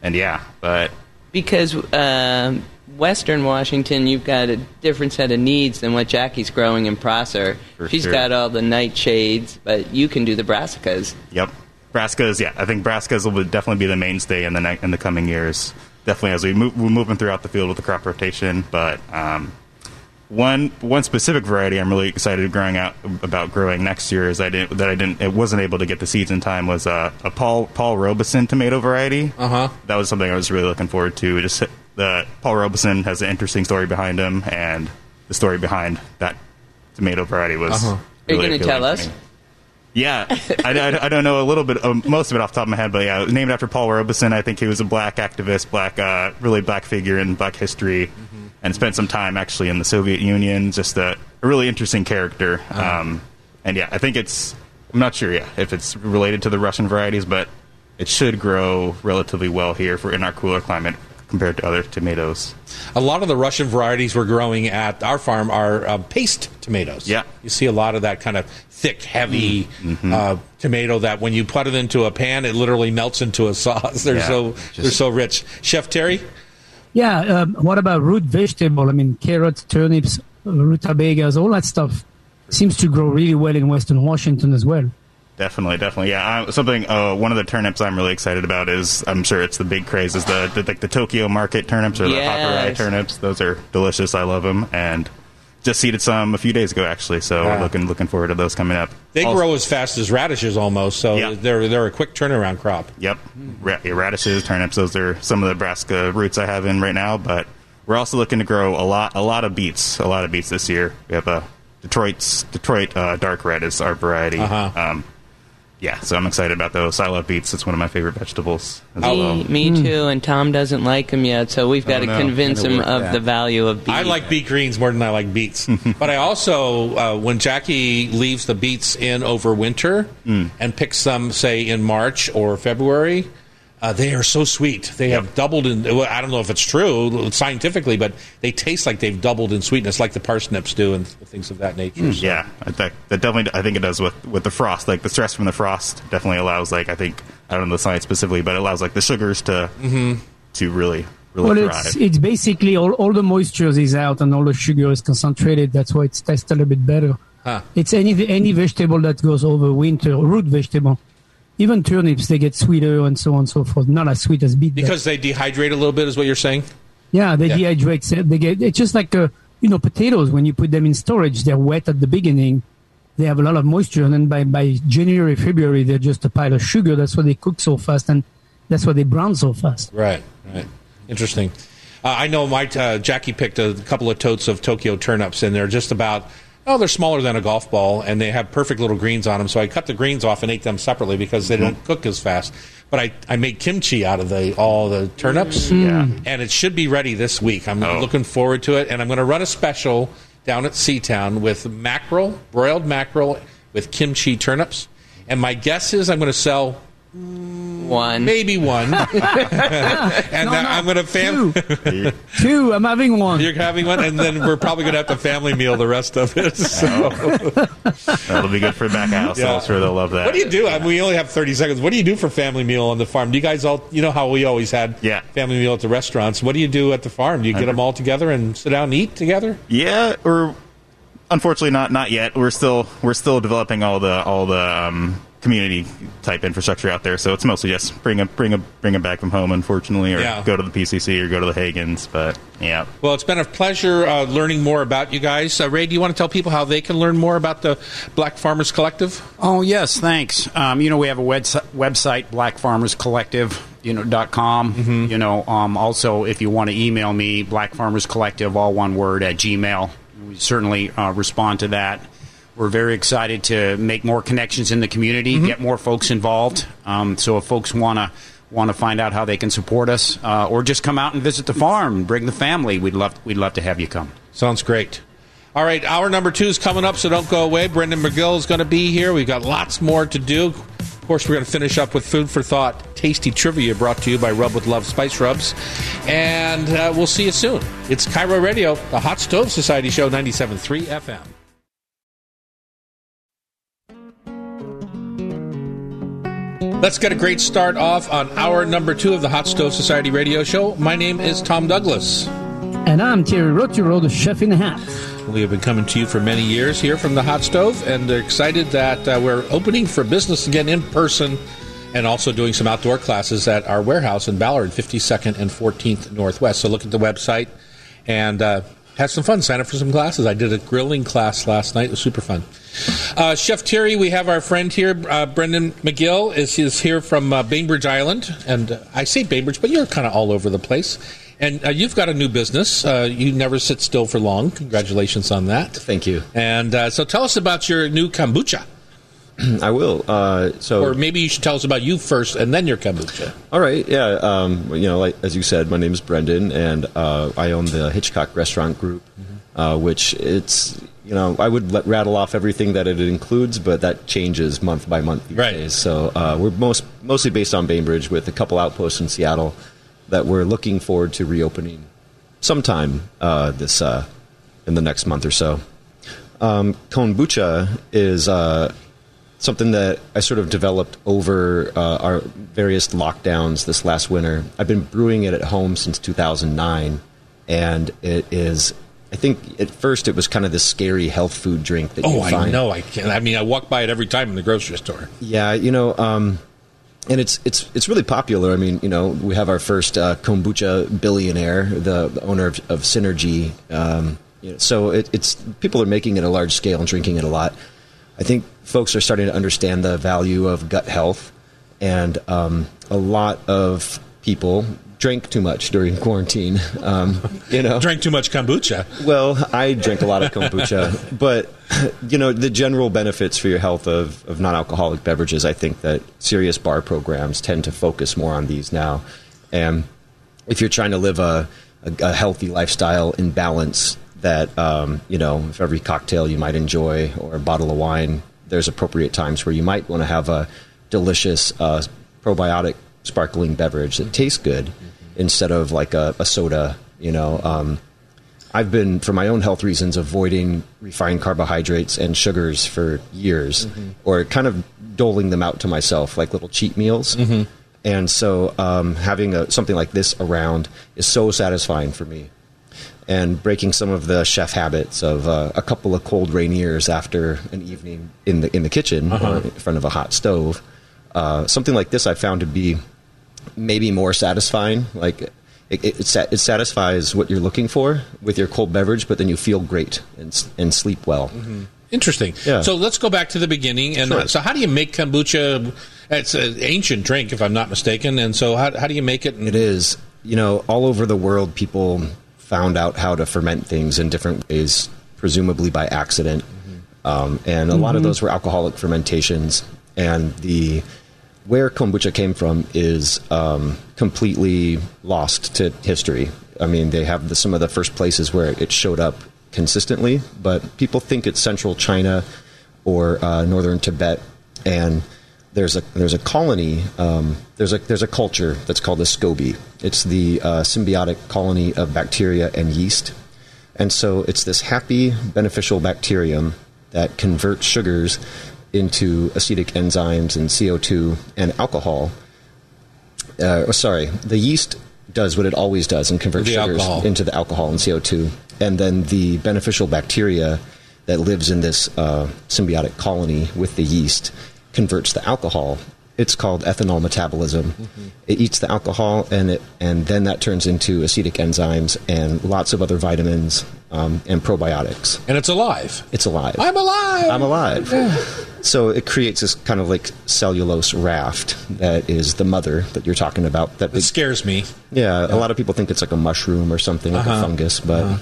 and yeah, but Because um Western Washington, you've got a different set of needs than what Jackie's growing in Prosser. For She's sure. got all the nightshades, but you can do the brassicas. yep, brassicas. Yeah, I think brassicas will definitely be the mainstay in the ne- in the coming years. Definitely as we move, we're moving throughout the field with the crop rotation. But um, one one specific variety I'm really excited growing out about growing next year is I didn't that I didn't it wasn't able to get the seeds in time was uh, a Paul Paul Robeson tomato variety. Uh huh. that was something I was really looking forward to. Just the Paul Robeson has an interesting story behind him, and the story behind that tomato variety was. Uh-huh. Are you going to tell us? me. Yeah, I, I, I don't know a little bit, um, most of it off the top of my head, but yeah, named after Paul Robeson. I think he was a black activist, black, uh, really black figure in black history, Mm-hmm. and spent some time actually in the Soviet Union. Just a, a really interesting character. Uh-huh. Um, and yeah, I think it's. I'm not sure, yeah, if it's related to the Russian varieties, but it should grow relatively well here for in our cooler climate compared to other tomatoes. A lot of the Russian varieties we're growing at our farm are uh, paste tomatoes. Yeah. You see a lot of that kind of thick, heavy Mm-hmm. uh, tomato that when you put it into a pan, it literally melts into a sauce. They're Yeah, so just- they're so rich. Chef Terry, Yeah. Um, what about root vegetable? I mean, carrots, turnips, rutabagas, all that stuff seems to grow really well in Western Washington as well. Definitely, definitely, yeah. Uh, something. Uh, one of the turnips I'm really excited about is I'm sure it's the big craze is the, the like the Tokyo Market turnips or the Hakurei turnips. Those are delicious. I love them, and just seeded some a few days ago actually. So Wow. looking looking forward to those coming up. they Also- grow as fast as radishes almost, so Yeah. they're they're a quick turnaround crop. Yep, Ra- radishes, turnips. Those are some of the brassica roots I have in right now. But we're also looking to grow a lot, a lot of beets, a lot of beets this year. We have a Detroit's Detroit uh, dark red is our variety. Uh-huh. Um, yeah, so I'm excited about those. I love beets. It's one of my favorite vegetables. As Me, well. me too, and Tom doesn't like them yet, so we've got Oh, to no. convince him of that. the value of beef. I like beet greens more than I like beets. but I also, uh, when Jackie leaves the beets in over winter Mm. and picks them, say, in March or February, uh, they are so sweet. They have doubled in. well, I don't know if it's true scientifically, but they taste like they've doubled in sweetness, like the parsnips do, and things of that nature. So- Yeah, I think that definitely. I think it does with with the frost. Like the stress from the frost definitely allows. Like I think I don't know the science specifically, but it allows like the sugars to to really really Well, thrive. it's it's basically all, all the moisture is out and all the sugar is concentrated. That's why it tastes a little bit better. Huh. It's any any vegetable that goes over winter, root vegetable. Even turnips, they get sweeter and so on and so forth. Not as sweet as beet. Because they dehydrate a little bit, is what you're saying? yeah, they Yeah. dehydrate. They get it's just like uh, you know potatoes. When you put them in storage, they're wet at the beginning. They have a lot of moisture, and then by by January, February, they're just a pile of sugar. That's why they cook so fast, and that's why they brown so fast. Right, right. Interesting. Uh, I know my uh, Jackie picked a couple of totes of Tokyo turnips, and they're just about oh, they're smaller than a golf ball, and they have perfect little greens on them. So I cut the greens off and ate them separately because they don't cook as fast. But I, I made kimchi out of the all the turnips, mm. Yeah. and it should be ready this week. I'm Oh. looking forward to it, and I'm going to run a special down at Seatown with mackerel, broiled mackerel with kimchi turnips. And my guess is I'm going to sell one. maybe one, and then I'm going to fam. Two, two. I'm having one. You're having one, and then we're probably going to have to family meal the rest of it. So, That'll be good for the back house. Yeah. I'm sure they'll love that. what do you do? I mean, we only have 30 seconds. What do you do for family meal on the farm? Do you guys all, you know how we always had Yeah. family meal at the restaurants? What do you do at the farm? Do you get them all together and sit down and eat together? Yeah, or unfortunately not not yet. We're still we're still developing all the all the um, community type infrastructure out there. So it's mostly just bring a bring a bring it back from home. Unfortunately, or Yeah. go to the PCC or go to the Haggens. But yeah, Well, it's been a pleasure uh, learning more about you guys. Uh, Ray, do you want to tell people how they can learn more about the Black Farmers Collective? Oh yes, thanks. Um, you know we have a website, website Black Farmers Collective. You know dot com. You know um, also if you want to email me Black Farmers Collective all one word at Gmail. We certainly uh, respond to that. We're very excited to make more connections in the community, get more folks involved. Um, so if folks want to want to find out how they can support us, uh, or just come out and visit the farm, and bring the family, we'd love we'd love to have you come. Sounds great. All right, hour number two is coming up, so don't go away. Brendan McGill is going to be here. We've got lots more to do. Of course, we're going to finish up with food for thought, tasty trivia brought to you by Rub with Love Spice Rubs. And uh, we'll see you soon. It's KIRO Radio, the Hot Stove Society Show, 97.3 FM. Let's get a great start off on hour number two of the Hot Stove Society Radio Show. My name is Tom Douglas. And I'm Terry Rautureau, the chef in the hat. We have been coming to you for many years here from the Hot Stove, and they're excited that uh, we're opening for business again in person and also doing some outdoor classes at our warehouse in Ballard, 52nd and 14th Northwest. So look at the website and uh, have some fun. Sign up for some classes. I did a grilling class last night. It was super fun. Uh, Chef Terry, we have our friend here, uh, Brendan McGill, is, is here from uh, Bainbridge Island. And uh, I say Bainbridge, but you're kind of all over the place. And uh, you've got a new business. Uh, you never sit still for long. Congratulations on that. Thank you. And uh, so tell us about your new kombucha. I will. Uh, so, Or maybe you should tell us about you first and then your kombucha. all right, yeah. Um, you know, like as you said, my name is Brendan, and uh, I own the Hitchcock Restaurant Group, uh, which it's you know I would let, rattle off everything that it includes, but that changes month by month these Right. days. So uh, we're most mostly based on Bainbridge, with a couple outposts in Seattle that we're looking forward to reopening sometime uh, this uh, in the next month or so. Um, kombucha is. Something that I sort of developed over uh, our various lockdowns this last winter. I've been brewing it at home since 2009, and it is. I think at first it was kind of this scary health food drink that Oh, you I find. know. I can. I mean, I walk by it every time in the grocery store. Yeah, you know, um, and it's it's it's really popular. I mean, you know, we have our first uh, kombucha billionaire, the, the owner of, of Synergy. Um, you know, so it, it's people are making it a large scale and drinking it a lot. I think folks are starting to understand the value of gut health, and um, a lot of people drank too much during quarantine. Um, you know, Drank too much kombucha. well, I drank a lot of kombucha, but you know the general benefits for your health of, of non-alcoholic beverages. I think that serious bar programs tend to focus more on these now, and if you're trying to live a, a, a healthy lifestyle in balance, that um, you know, if every cocktail you might enjoy or a bottle of wine, there's appropriate times where you might want to have a delicious uh, probiotic sparkling beverage that tastes good instead of like a, a soda. You know, um, I've been, for my own health reasons, avoiding refined carbohydrates and sugars for years, or kind of doling them out to myself like little cheat meals. And so, um, having a, something like this around is so satisfying for me. And breaking some of the chef habits of uh, a couple of cold Rainiers after an evening in the in the kitchen or in front of a hot stove, uh, something like this I found to be maybe more satisfying. Like it, it, it, satisfies what you're looking for with your cold beverage, but then you feel great and, and sleep well. Interesting. Yeah. So let's go back to the beginning. And Sure. uh, so, how do you make kombucha? It's an ancient drink, if I'm not mistaken. And so, how, how do you make it? It is, you know, all over the world, people found out how to ferment things in different ways, presumably by accident. Um, and a lot of those were alcoholic fermentations. And the where kombucha came from is um, completely lost to history. I mean, they have the, some of the first places where it showed up consistently, but people think it's central China or uh, northern Tibet, and there's a there's a colony um, there's a there's a culture that's called the SCOBY. It's the uh, symbiotic colony of bacteria and yeast, and so it's this happy beneficial bacterium that converts sugars into acetic enzymes and CO2 and alcohol. Uh, oh, sorry, the yeast does what it always does and converts The sugars alcohol. into the alcohol and CO2. And then the beneficial bacteria that lives in this uh, symbiotic colony with the yeast converts the alcohol. It's called ethanol metabolism. It eats the alcohol, and it and then that turns into acetic enzymes and lots of other vitamins um, and probiotics. and it's alive. It's alive. I'm alive. I'm alive. So it creates this kind of like cellulose raft that is the mother that you're talking about. That big, scares me. yeah, a lot of people think it's like a mushroom or something like Uh-huh. a fungus, but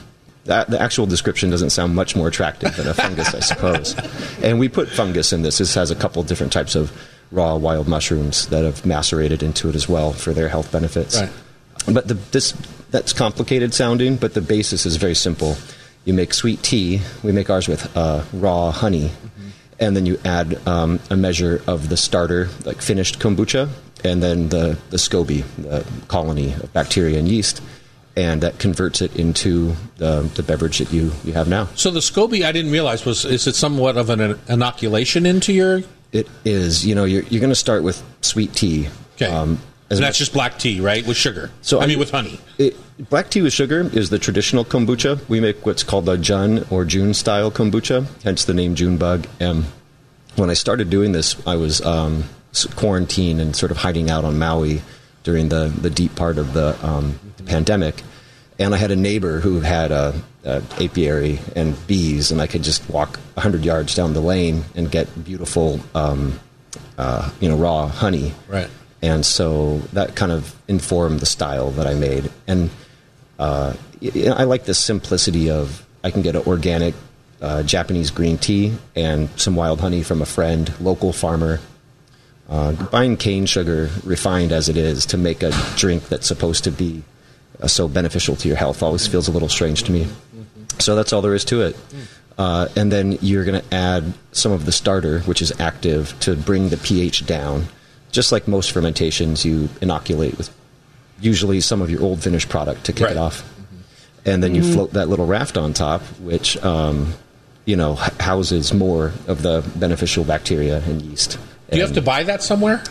that, the actual description doesn't sound much more attractive than a fungus, I suppose. And we put fungus in this. This has a couple different types of raw wild mushrooms that have macerated into it as well for their health benefits. Right. But the, this that's complicated sounding, but the basis is very simple. You make sweet tea. We make ours with uh, raw honey, and then you add um, a measure of the starter, like finished kombucha, and then the the SCOBY, the colony of bacteria and yeast, and that converts it into the, the beverage that you, you have now. So the SCOBY, I didn't realize was is it somewhat of an inoculation into your? It is, you know, you're, you're going to start with sweet tea. Okay. Um, and much- that's just black tea, right, with sugar. So I I- mean, with honey. It, black tea with sugar is the traditional kombucha. We make what's called a Jun or June style kombucha, hence the name June bug. And when I started doing this, I was um, quarantined and sort of hiding out on Maui during the, the deep part of the, um, the pandemic. And I had a neighbor who had a, a apiary and bees, and I could just walk 100 yards down the lane and get beautiful, um, uh, you know, raw honey Right. and so that kind of informed the style that I made. And uh, y- y- I like the simplicity of I can get an organic uh, Japanese green tea and some wild honey from a friend, local farmer. Uh, buying cane sugar, refined as it is, to make a drink that's supposed to be so beneficial to your health always feels a little strange to me. So that's all there is to it. Uh, and then you're going to add some of the starter, which is active, to bring the pH down. Just like most fermentations, you inoculate with usually some of your old finished product to kick Right. it off. And then you float that little raft on top, which, um, you know, houses more of the beneficial bacteria and yeast. Do you have to buy that somewhere?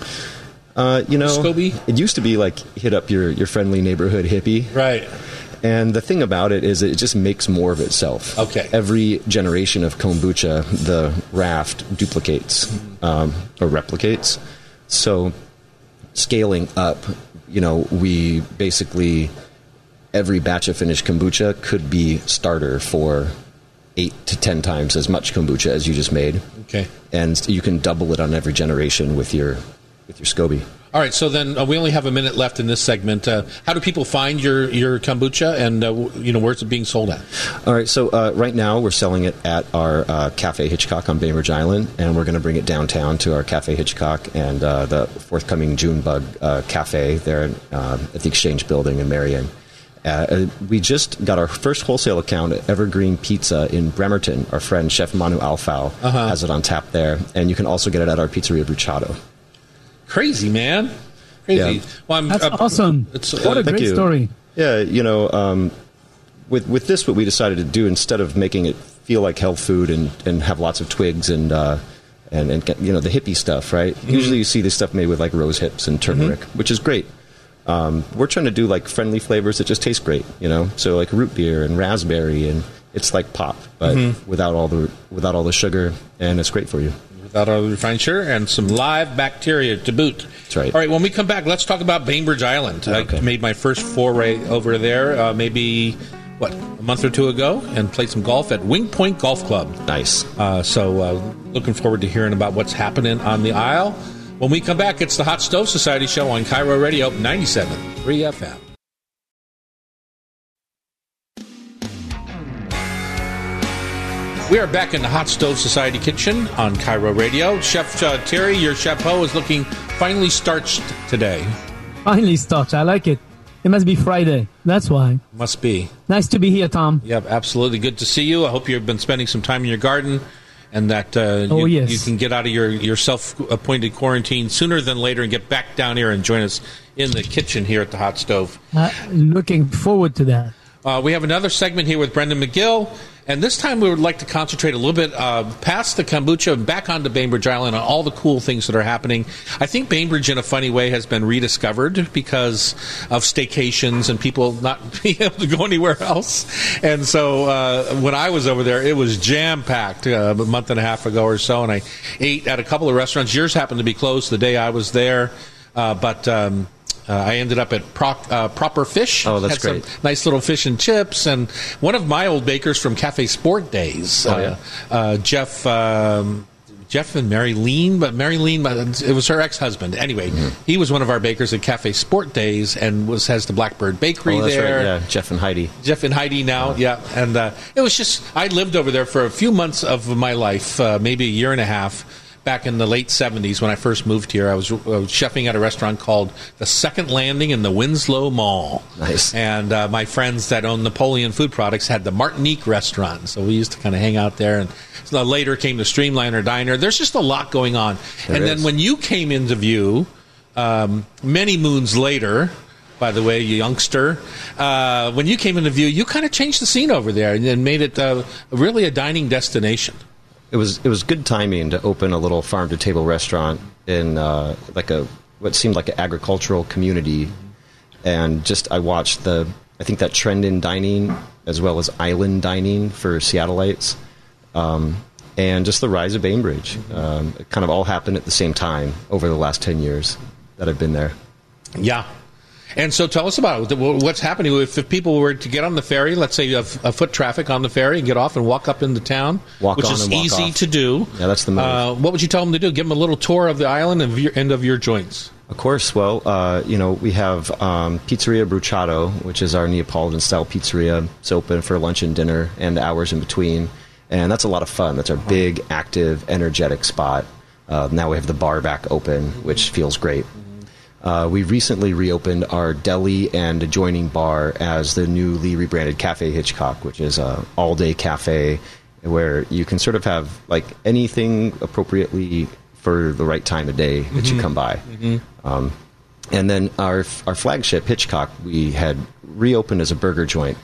Uh, you know, SCOBY? it used to be like hit up your, your friendly neighborhood hippie. Right. And the thing about it is it just makes more of itself. Okay. Every generation of kombucha, the raft duplicates um, or replicates. So scaling up, you know, we basically every batch of finished kombucha could be starter for eight to ten times as much kombucha as you just made, Okay. and you can double it on every generation with your with your SCOBY. All right, so then uh, we only have a minute left in this segment. Uh, how do people find your, your kombucha, and uh, w- you know where's it being sold at? All right, so uh, right now we're selling it at our uh, Cafe Hitchcock on Bainbridge Island, and we're going to bring it downtown to our Cafe Hitchcock and uh, the forthcoming Junebug uh, Cafe there uh, at the Exchange Building in Marion. We just got our first wholesale account at Evergreen Pizza in Bremerton. Our friend Chef Manu Alfau Uh-huh. has it on tap there, and you can also get it at our Pizzeria Bruciato. Crazy man, crazy. Yeah. Well, I'm, That's uh, awesome. It's, what a uh, Thank great you. story. Yeah, you know, um, with with this, what we decided to do instead of making it feel like health food and, and have lots of twigs and uh, and and get, you know the hippie stuff, right? Usually, you see this stuff made with like rose hips and turmeric, which is great. Um, we're trying to do like friendly flavors that just taste great, you know. So like root beer and raspberry, and it's like pop, but without all the without all the sugar, and it's great for you. Without the refined sugar and some live bacteria to boot. That's right. All right, when we come back, let's talk about Bainbridge Island. I made my first foray over there uh, maybe, what, a month or two ago and played some golf at Wing Point Golf Club. Nice. Uh, so uh, looking forward to hearing about what's happening on the Isle. When we come back, it's the Hot Stove Society show on KIRO Radio ninety-seven 97.3 FM. We are back in the Hot Stove Society kitchen on KIRO Radio. Chef uh, Terry, your chapeau is looking finely starched today. Finally, starched. I like it. It must be Friday. That's why. Must be. Nice to be here, Tom. Yep, absolutely. Good to see you. I hope you've been spending some time in your garden and that uh, Oh, you, yes. you can get out of your, your self appointed quarantine sooner than later and get back down here and join us in the kitchen here at the Hot Stove. Uh, looking forward to that. Uh, we have another segment here with Brendan McGill, and this time we would like to concentrate a little bit uh, past the kombucha and back onto Bainbridge Island and all the cool things that are happening. I think Bainbridge, in a funny way, has been rediscovered because of staycations and people not being able to go anywhere else. And so uh, when I was over there, it was jam packed uh, a month and a half ago or so, and I ate at a couple of restaurants. Yours happened to be closed the day I was there, uh, but. Um, uh, I ended up at Proc, uh, Proper Fish. Oh, that's Had some great. nice little fish and chips. And one of my old bakers from Cafe Sport days, Oh, uh, yeah. uh, Jeff. Um, Jeff and Mary Lean, but Mary Lean, but it was her ex-husband. Anyway, Mm-hmm. he was one of our bakers at Cafe Sport Days, and was has the Blackbird Bakery Oh, there. right. Yeah, Jeff and Heidi. Jeff and Heidi now, yeah, and uh, it was just I lived over there for a few months of my life, uh, maybe a year and a half. Back in the late '70s, when I first moved here, I was, I was chefing at a restaurant called the Second Landing in the Winslow Mall. Nice. And uh, my friends that own Napoleon Food Products had the Martinique restaurant, so we used to kind of hang out there. And so later came the Streamliner Diner. There's just a lot going on. There and then when you came into view, um, many moons later, by the way, you youngster, uh, when you came into view, you kind of changed the scene over there and then made it uh, really a dining destination. It was it was good timing to open a little farm to table restaurant in uh, like a what seemed like an agricultural community, and just I watched the I think that trend in dining as well as island dining for Seattleites, um, and just the rise of Bainbridge. Um, it kind of all happened at the same time over the last ten years that I've been there. Yeah. And so tell us about it. What's happening if, if people were to get on the ferry, let's say a, a foot traffic on the ferry, and get off and walk up into town, Walk which on is easy off. to do. Yeah, that's the move. Uh, what would you tell them to do? Give them a little tour of the island and of your, and of your joints. Of course. Well, uh, you know, we have um, Pizzeria Bruciato, which is our Neapolitan style pizzeria. It's open for lunch and dinner and hours in between. And that's a lot of fun. That's our big, active, energetic spot. Uh, now we have the bar back open, which feels great. Uh, we recently reopened our deli and adjoining bar as the newly rebranded Cafe Hitchcock, which is a all-day cafe where you can sort of have like anything appropriately for the right time of day that you come by. Um, and then our our flagship Hitchcock, we had reopened as a burger joint.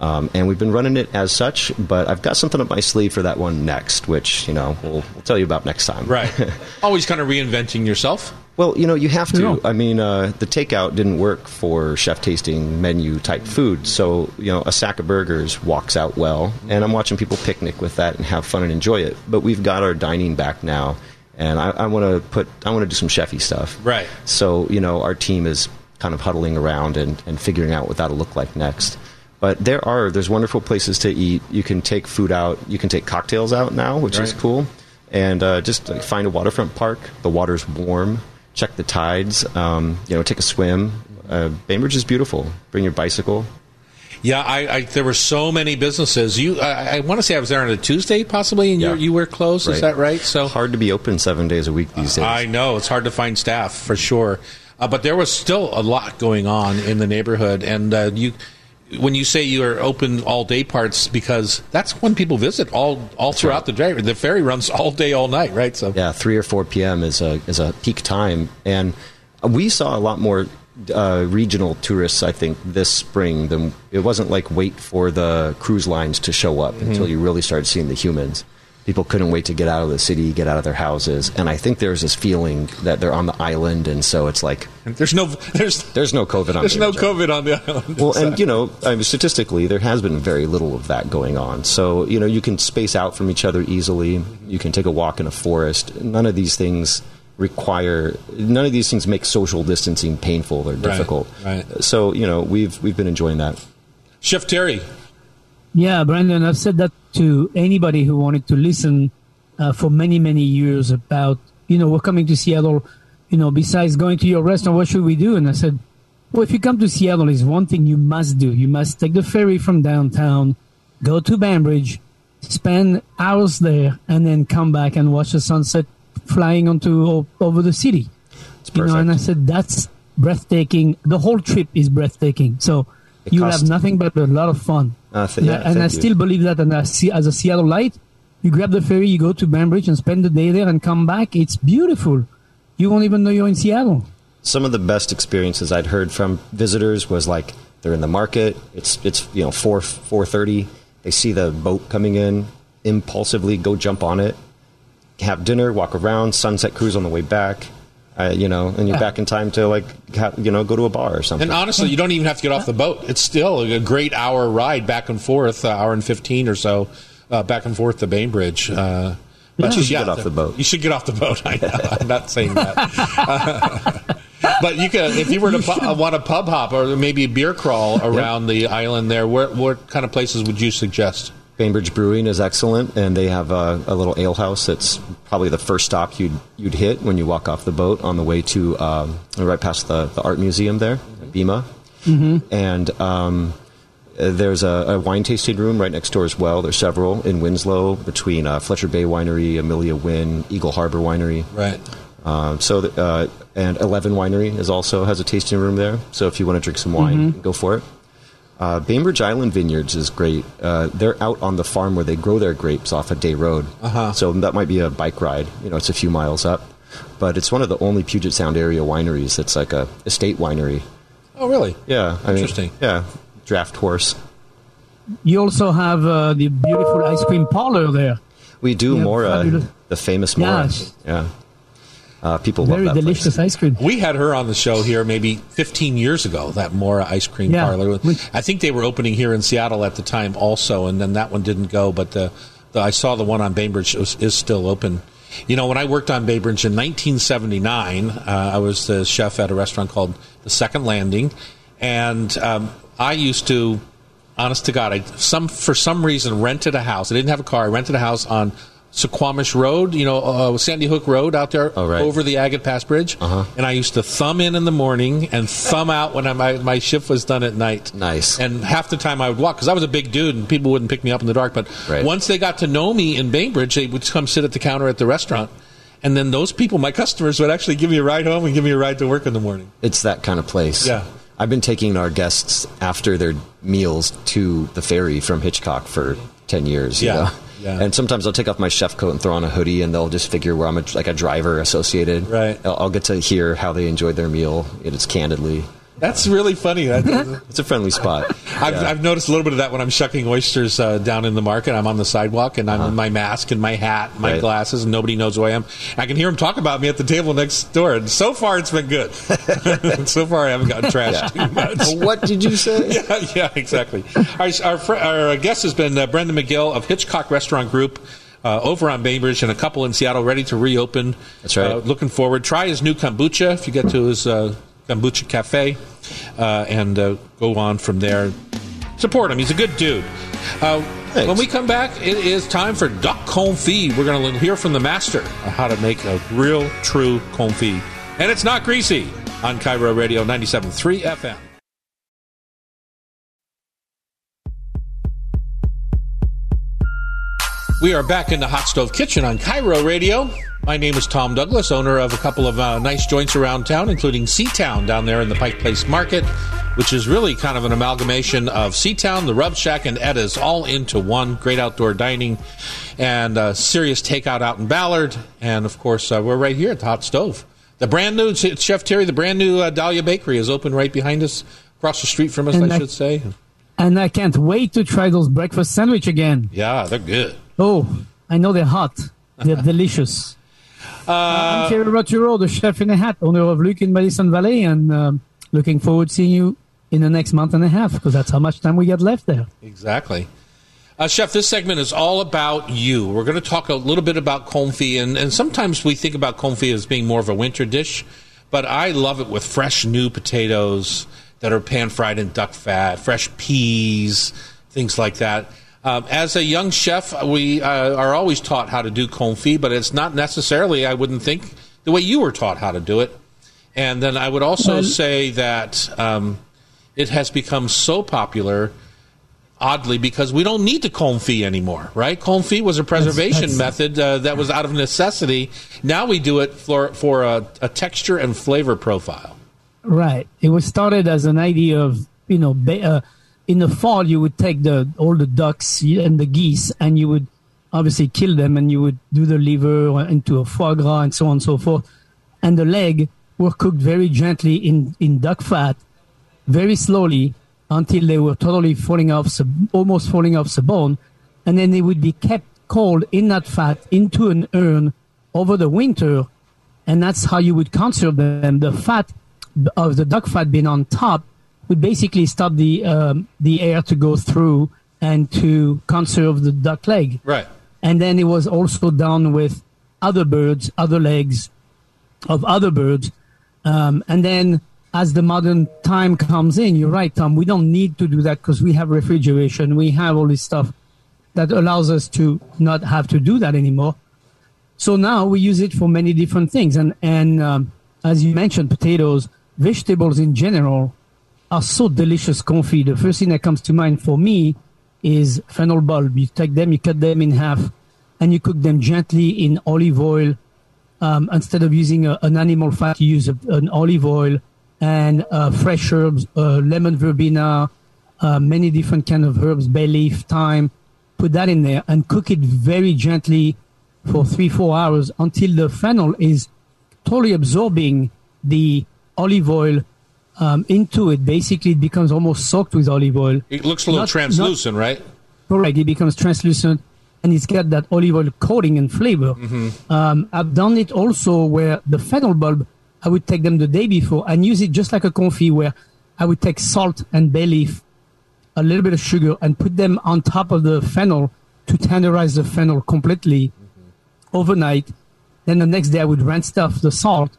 Um, and we've been running it as such, but I've got something up my sleeve for that one next, which you know we'll, we'll tell you about next time. Right. Always kind of reinventing yourself. Well, you know, you have to. I mean, uh, the takeout didn't work for chef tasting menu type food. So, you know, a sack of burgers walks out well. And I'm watching people picnic with that and have fun and enjoy it. But we've got our dining back now. And I, I want to put, I want to do some chefy stuff. Right. So, you know, our team is kind of huddling around and, and figuring out what that'll look like next. But there are, there's wonderful places to eat. You can take food out. You can take cocktails out now, which is cool. And uh, just like, find a waterfront park. The water's warm check the tides. Um, you know, take a swim. Uh, Bainbridge is beautiful. Bring your bicycle. Yeah, I, I there were so many businesses. You, I, I want to say I was there on a Tuesday, possibly, and Yeah. you you were closed. Is that right? So Hard to be open seven days a week these days. I know it's hard to find staff for sure, uh, but there was still a lot going on in the neighborhood, and uh, you. When you say you are open all day parts, because that's when people visit all all throughout the day. The ferry runs all day, all night, right? So Yeah, three or four p.m. is a is a peak time, and we saw a lot more uh, regional tourists. I think this spring than it wasn't like wait for the cruise lines to show up until you really started seeing the humans. People couldn't wait to get out of the city, get out of their houses, and I think there's this feeling that they're on the island, and so it's like there's no there's there's no COVID on. there's no Bainbridge. COVID on the island. Well, and you know, I mean, statistically, there has been very little of that going on. So you know, you can space out from each other easily. You can take a walk in a forest. None of these things require. None of these things make social distancing painful or difficult. right. So you know, we've we've been enjoying that. Chef Terry, Yeah, Brandon, I've said that to anybody who wanted to listen uh, for many, many years about, you know, we're coming to Seattle, you know, besides going to your restaurant, what should we do? And I said, well, if you come to Seattle, is one thing you must do. You must take the ferry from downtown, go to Banbridge, spend hours there, and then come back and watch the sunset flying onto over the city. It's You know, and I said that's breathtaking. The whole trip is breathtaking. So It you'll cost- have nothing but a lot of fun. Uh, th- yeah, and I you. still believe that. And as a Seattleite, you grab the ferry, you go to Banbridge, and spend the day there, and come back. It's beautiful. You won't even know you're in Seattle. some of the best experiences I'd heard from visitors was like they're in the market. It's it's you know four four thirty. They see the boat coming in, impulsively go jump on it, have dinner, walk around, sunset cruise on the way back. Uh, you know, and you're back in time to like ha- you know go to a bar or something. and honestly, you don't even have to get off the boat. It's still a great hour ride back and forth, uh, hour and fifteen or so, uh, back and forth to Bainbridge. Uh, But you should get off the boat. You should get off the boat. I know. I'm not saying that. but you could, if you were to pu- want a pub hop or maybe a beer crawl around the island there, where, what kind of places would you suggest? Bainbridge Brewing is excellent, and they have a, a little ale house that's probably the first stop you'd you'd hit when you walk off the boat on the way to um, right past the, the art museum there, Bima. Mm-hmm. And um, there's a, a wine tasting room right next door as well. There's several in Winslow between uh, Fletcher Bay Winery, Amelia Wynn, Eagle Harbor Winery. Right. Um, so, th- uh, and Eleven Winery is also has a tasting room there. So if you want to drink some wine, go for it. Uh, Bainbridge Island Vineyards is great. Uh, they're out on the farm where they grow their grapes off a day road. Uh-huh. So that might be a bike ride. You know, it's a few miles up, but it's one of the only Puget Sound area wineries that's like a estate winery. Oh, really? Yeah, I mean, Interesting. yeah, draft horse. You also have uh, the beautiful ice cream parlor there. We do Yeah, Mora, fabulous. the famous Mora. Yes. Yeah, uh, people Very love that delicious place. ice cream. We had her on the show here maybe 15 years ago, that Mora ice cream Yeah. parlor. I think they were opening here in Seattle at the time also, and then that one didn't go, but the, the, I saw the one on Bainbridge is, is still open. You know, when I worked on Bainbridge in 1979, uh, I was the chef at a restaurant called The Second Landing, and um, I used to, honest to God, I some for some reason rented a house. I didn't have a car. I rented a house on Suquamish Road, you know, uh, Sandy Hook Road out there Oh, right. over the Agate Pass Bridge. Uh-huh. And I used to thumb in in the morning and thumb out when I, my, my shift was done at night. Nice. And half the time I would walk because I was a big dude and people wouldn't pick me up in the dark. But Right. once they got to know me in Bainbridge, they would come sit at the counter at the restaurant. And then those people, my customers, would actually give me a ride home and give me a ride to work in the morning. It's that kind of place. Yeah. I've been taking our guests after their meals to the ferry from Hitchcock for 10 years. you Yeah, know? yeah. And sometimes I'll take off my chef coat and throw on a hoodie, and they'll just figure where I'm a, like a driver associated. Right. I'll, I'll get to hear how they enjoyed their meal. It's candidly. That's really funny. That- It's a friendly spot. I've, Yeah. I've noticed a little bit of that when I'm shucking oysters uh, down in the market. I'm on the sidewalk and I'm in my mask and my hat, and my Uh-huh. Right. glasses, and nobody knows who I am. I can hear them talk about me at the table next door, and so far it's been good. so far I haven't gotten trashed too much. what did you say? yeah, yeah, exactly. Our, our, fr- our guest has been uh, Brendan McGill of Hitchcock Restaurant Group. Uh, over on Bainbridge and a couple in Seattle ready to reopen. That's right. Uh, looking forward. Try his new kombucha if you get to his uh, kombucha cafe, uh, and uh, go on from there. Support him. He's a good dude. Uh, when we come back, it is time for duck confit. We're going to hear from the master on how to make a real, true confit And it's not greasy on KIRO Radio 97.3 FM. We are back in the Hot Stove Kitchen on KIRO Radio. My name is Tom Douglas, owner of a couple of uh, nice joints around town, including Seatown down there in the Pike Place Market, which is really kind of an amalgamation of Seatown, the Rub Shack, and Etta's all into one. Great outdoor dining and uh, serious takeout out in Ballard. And of course, uh, we're right here at the Hot Stove. The brand new, Chef Terry, the brand new uh, Dahlia Bakery is open right behind us, across the street from us, I I- should say. And I can't wait to try those breakfast sandwich again. Yeah, they're good. Oh, I know they're hot. They're delicious. Uh, I'm Terry Rautureau, the chef in a hat, owner of Luc in Madison Valley, and um, looking forward to seeing you in the next month and a half because that's how much time we got left there. Exactly. Uh, Chef, this segment is all about you. We're going to talk a little bit about confit, and, and sometimes we think about confit as being more of a winter dish, but I love it with fresh new potatoes that are pan fried in duck fat, fresh peas, things like that. Um, as a young chef, we uh, are always taught how to do confit, but it's not necessarily, I wouldn't think, the way you were taught how to do it. And then I would also Well- say that um, it has become so popular oddly because we don't need to confit anymore, right? Confit was a preservation that's- method uh, that was out of necessity. Now we do it for for a, a texture and flavor profile. Right. It was started as an idea of, you know, ba- uh, in the fall, you would take the all the ducks and the geese and you would obviously kill them and you would do the liver into a foie gras and so on and so forth. And the leg were cooked very gently in, in duck fat, very slowly until they were totally falling off, almost falling off the bone. And then they would be kept cold in that fat into an urn over the winter and that's how you would conserve them. The fat of the duck fat being on top would basically stop the um, the air to go through and to conserve the duck leg. Right. And then it was also done with other birds, other legs of other birds. Um, and then as the modern time comes in, you're right, Tom, we don't need to do that because we have refrigeration. We have all this stuff that allows us to not have to do that anymore. So now we use it for many different things. And, and um, as you mentioned, potatoes, vegetables in general are so delicious confit. The first thing that comes to mind for me is fennel bulb. You take them, you cut them in half, and you cook them gently in olive oil. Um, instead of using a, an animal fat, you use a, an olive oil and uh, fresh herbs, uh, lemon verbena, uh, many different kind of herbs, bay leaf, thyme. Put that in there and cook it very gently for three, four hours until the fennel is totally absorbing the olive oil um, into it. Basically, it becomes almost soaked with olive oil. It looks a little Not- translucent, right? Correct. It becomes translucent and it's got that olive oil coating and flavor. Um, I've done it also where the fennel bulb, I would take them the day before and use it just like a confit where I would take salt and bay leaf, a little bit of sugar and put them on top of the fennel to tenderize the fennel completely overnight. Then the next day I would rinse off the salt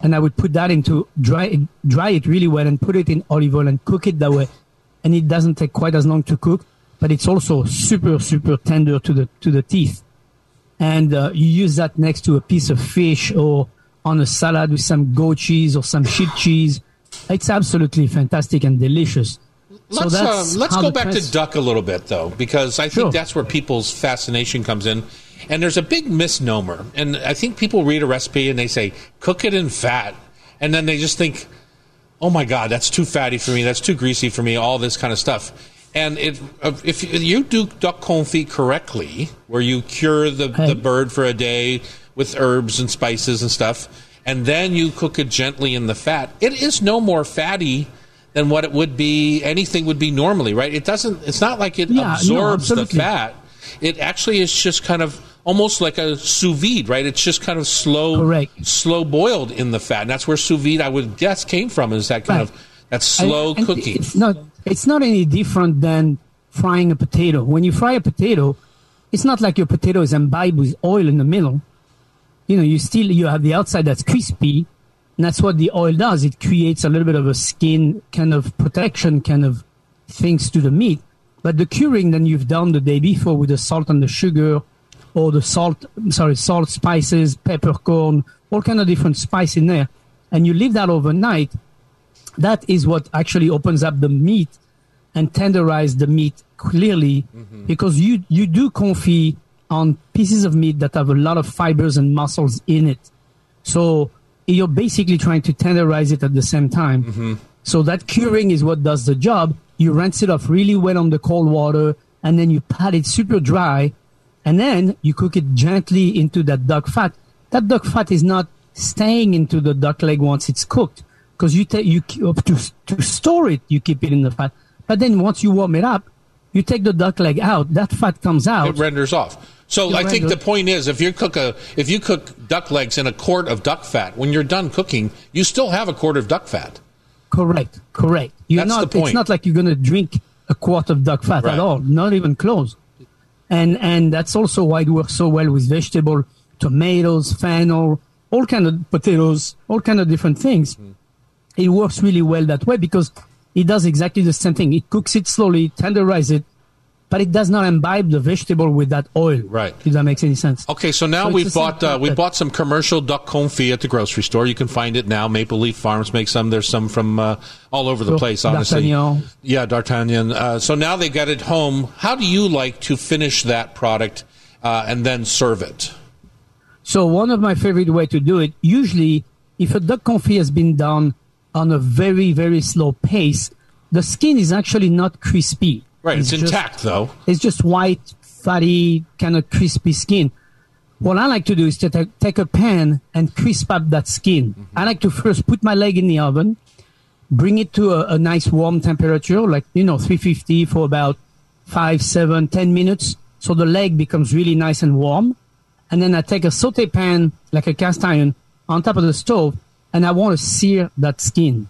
and I would put that into dry it, dry it really well and put it in olive oil and cook it that way. And it doesn't take quite as long to cook, but it's also super super tender to the to the teeth. And uh, you use that next to a piece of fish or on a salad with some goat cheese or some sheep cheese. It's absolutely fantastic and delicious. So Let's uh, let's go back to duck a little bit though, because I think Sure. that's where people's fascination comes in. And there's a big misnomer, and I think people read a recipe and they say cook it in fat, and then they just think, "Oh my God, that's too fatty for me. That's too greasy for me." All this kind of stuff. And it, uh, if you do duck confit correctly, where you cure the, the bird for a day with herbs and spices and stuff, and then you cook it gently in the fat, it is no more fatty than what it would be. Anything would be normally, right? It doesn't. It's not like it Yeah, no, absorbs the fat. It actually is just kind of almost like a sous vide, right? It's just kind of slow, Correct. slow boiled in the fat. And that's where sous vide, I would guess, came from. Is that kind Right. of that slow cooking? It's not. It's not any different than frying a potato. When you fry a potato, it's not like your potato is imbibed with oil in the middle. You know, you still you have the outside that's crispy, and that's what the oil does. It creates a little bit of a skin kind of protection kind of things to the meat. But the curing then you've done the day before with the salt and the sugar, or the salt, sorry, salt, spices, peppercorn, all kind of different spice in there. and you leave that overnight, that is what actually opens up the meat and tenderize the meat clearly mm-hmm. because you, you do confit on pieces of meat that have a lot of fibers and muscles in it. So you're basically trying to tenderize it at the same time. Mm-hmm. So that curing is what does the job. You rinse it off really well on the cold water and then you pat it super dry and then you cook it gently into that duck fat. That duck fat is not staying into the duck leg once it's cooked because you take you uh, to to store it you keep it in the fat. But then once you warm it up, you take the duck leg out. That fat comes out. It renders off. So I think the point is, if you cook a if you cook duck legs in a quart of duck fat, when you're done cooking, you still have a quart of duck fat. Correct, correct. You're That's the point. It's not like you're going to drink a quart of duck fat Right. at all. Not even close. And and that's also why it works so well with vegetable, tomatoes, fennel, all kind of potatoes, all kind of different things. Mm. It works really well that way because it does exactly the same thing. It cooks it slowly, tenderize it, but it does not imbibe the vegetable with that oil. Right. If that makes any sense. Okay, so now So we've bought uh, we bought some commercial duck confit at the grocery store. You can find it now. Maple Leaf Farms makes some. There's some from uh, all over the So, place. Honestly, D'Artagnan. yeah, D'Artagnan. Uh, so now they got it home. How do you like to finish that product uh, and then serve it? So one of my favorite way to do it, usually if a duck confit has been done on a very, very slow pace, the skin is actually not crispy. Right, it's, just- intact though. It's just white, fatty, kind of crispy skin. What I like to do is to ta- take a pan and crisp up that skin. Mm-hmm. I like to first put my leg in the oven, bring it to a, a nice warm temperature, like, you know, 350 for about five, seven, ten minutes. So the leg becomes really nice and warm. And then I take a saute pan, like a cast iron, on top of the stove, and I want to sear that skin.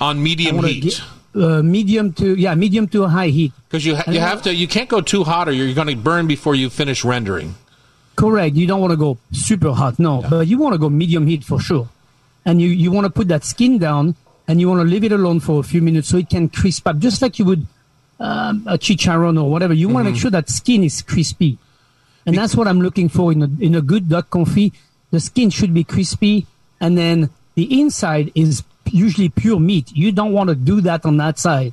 On medium heat, get uh, medium to, yeah, medium to high heat. because you ha- you have to you can't go too hot or you're going to burn before you finish rendering. Correct. You don't want to go super hot, no, but you want to go medium heat for sure. And you, you want to put that skin down and you want to leave it alone for a few minutes so it can crisp up, just like you would um, a chicharron or whatever. You want to make sure that skin is crispy. And that's what I'm looking for in a, in a good duck confit. The skin should be crispy and then the inside is usually pure meat. You don't want to do that on that side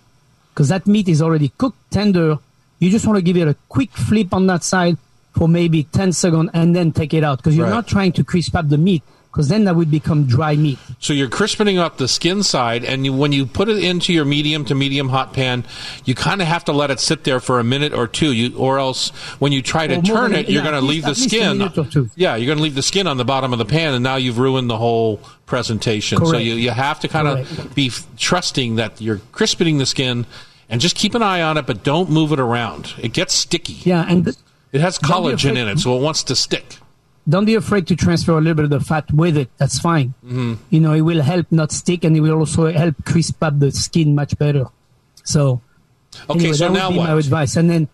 because that meat is already cooked tender. You just want to give it a quick flip on that side for maybe 10 seconds and then take it out because you're Right. not trying to crisp up the meat because then that would become dry meat. So you're crispening up the skin side, and you, when you put it into your medium to medium hot pan, you kind of have to let it sit there for a minute or two, you, or else when you try to more turn it, you're yeah, going to leave the at least a skin. minute or two. Yeah, you're going to leave the skin on the bottom of the pan, and now you've ruined the whole presentation. So you, you have to kind of be f- trusting that you're crispening the skin, and just keep an eye on it, but don't move it around. It gets sticky. Yeah, and th- It has collagen in it, so it wants to stick. Don't be afraid to transfer a little bit of the fat with it. That's fine. Mm-hmm. You know, it will help not stick and it will also help crisp up the skin much better. So, Okay, anyway, so that would now be my advice. And then,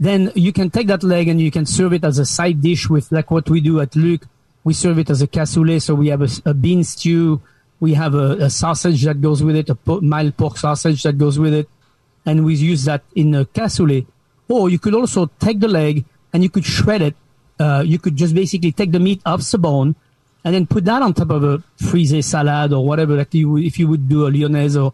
then you can take that leg and you can serve it as a side dish with like what we do at Luc. We serve it as a cassoulet. So we have a bean stew. We have a, a sausage that goes with it, a po- mild pork sausage that goes with it. And we use that in a cassoulet. Or you could also take the leg and you could shred it. Uh, you could just basically take the meat off the bone and then put that on top of a frisee salad or whatever, like you would, if you would do a lyonnaise or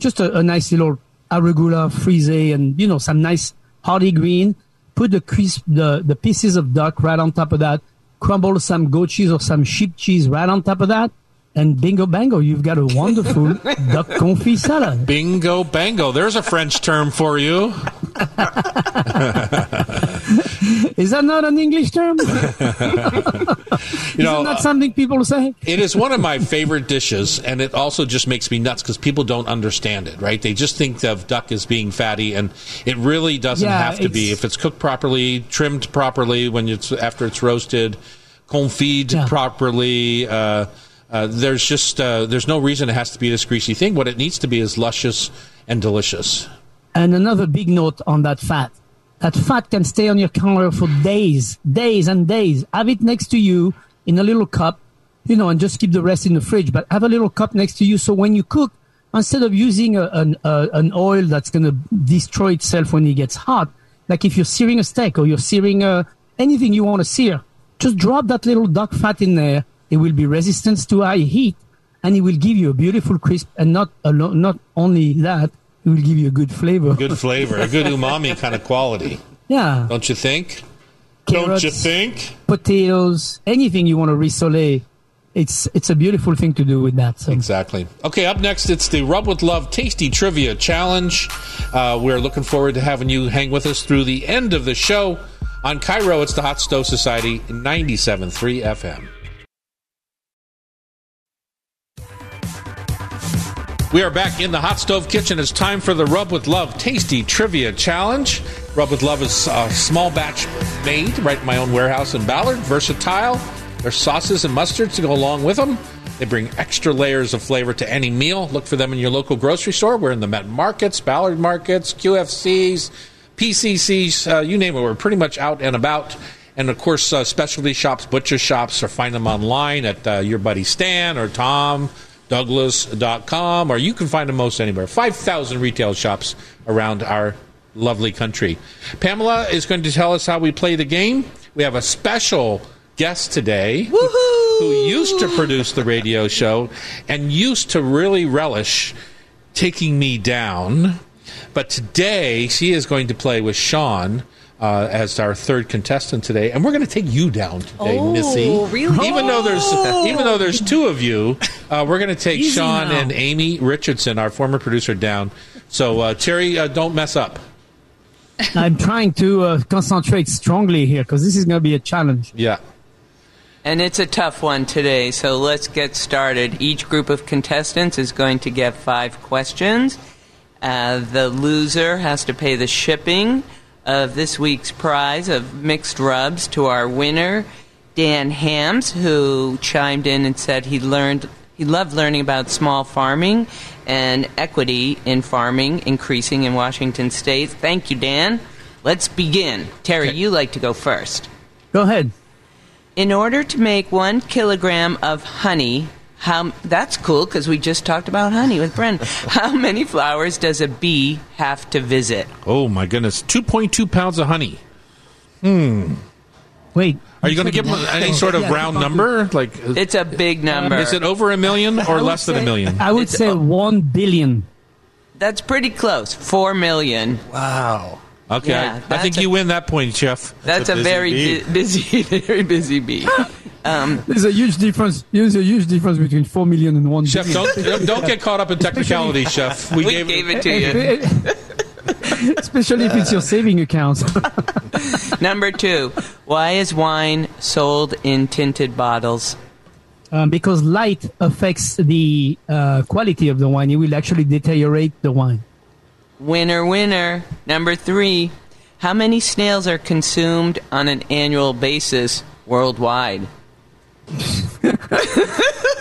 just a, a nice little arugula frisee and, you know, some nice hearty green. Put the crisp, the, the pieces of duck right on top of that. Crumble some goat cheese or some sheep cheese right on top of that. And bingo bango, you've got a wonderful duck confit salad. Bingo bango. There's a French term for you. Is that not an English term? You know, Isn't that uh, something people say? it is one of my favorite dishes, and it also just makes me nuts because people don't understand it, right? They just think of duck as being fatty, and it really doesn't Yeah, have to be. If it's cooked properly, trimmed properly, when it's after it's roasted, confit Yeah. properly. Uh, uh, there's just uh, there's no reason it has to be this greasy thing. What it needs to be is luscious and delicious. And another big note on that fat. That fat can stay on your counter for days, days and days. Have it next to you in a little cup, you know, and just keep the rest in the fridge. But have a little cup next to you so when you cook, instead of using a, an, a, an oil that's going to destroy itself when it gets hot, like if you're searing a steak or you're searing uh, anything you want to sear, just drop that little duck fat in there. It will be resistant to high heat and it will give you a beautiful crisp, and not alo- not only that, it will give you a good flavor. Good flavor, a good umami kind of quality, Yeah, don't you think? Don't you think? potatoes, anything you want to risole. It's it's a beautiful thing to do with that. So Exactly. Okay, up next, it's the Rub with Love Tasty Trivia Challenge. Uh, we're looking forward to having you hang with us through the end of the show. On KIRO, it's the Hot Stove Society 97.3 FM. We are back in the hot stove kitchen. It's time for the Rub with Love Tasty Trivia Challenge. Rub with Love is a small batch made right in my own warehouse in Ballard. Versatile. There's sauces and mustards to go along with them. They bring extra layers of flavor to any meal. Look for them in your local grocery store. We're in the Met Markets, Ballard Markets, QFCs, PCCs, uh, you name it. We're pretty much out and about. And of course, uh, specialty shops, butcher shops, or find them online at uh, your buddy Stan or Tom, Douglas.com, or you can find them most anywhere. 5,000 retail shops around our lovely country. Pamela is going to tell us how we play the game. We have a special guest today who used to produce the radio show and used to really relish taking me down. But today, she is going to play with Sean. Uh, as our third contestant today, and we're going to take you down today, Oh, Missy. really? Even though there's even though there's two of you, uh, we're going to take Easy Sean now. and Amy Richardson, our former producer, down. So uh, Terry, uh, don't mess up. I'm trying to uh, concentrate strongly here because this is going to be a challenge. Yeah. And it's a tough one today, so let's get started. Each group of contestants is going to get five questions. Uh, the loser has to pay the shipping of this week's prize of mixed rubs to our winner, Dan Hams, who chimed in and said he learned he loved learning about small farming and equity in farming increasing in Washington State. Thank you, Dan. Let's begin. Terry, you like to go first. Go ahead. In order to make one kilogram of honey, how that's cool because we just talked about honey with Bren. How many flowers does a bee have to visit? Oh my goodness, two point two pounds of honey. Hmm. Wait. Are you going to give them any sort of Yeah, round number? Like, It's a big number. is it over a million or would less than a say- million? I would It's- say one billion. That's pretty close. Four million. Wow. Okay, Yeah, I, I think a- you win that point, Chef. That's, a, a very bu- busy, very busy bee. Um, There's a huge difference. There's a huge difference between four million and one Chef, billion. don't don't get caught up in technicality, Chef. We, we gave, gave it to you. Especially if it's your saving account. Number two. Why is wine sold in tinted bottles? um, because light affects the uh, quality of the wine. It will actually deteriorate the wine. Winner, winner. Number three. How many snails are consumed on an annual basis worldwide?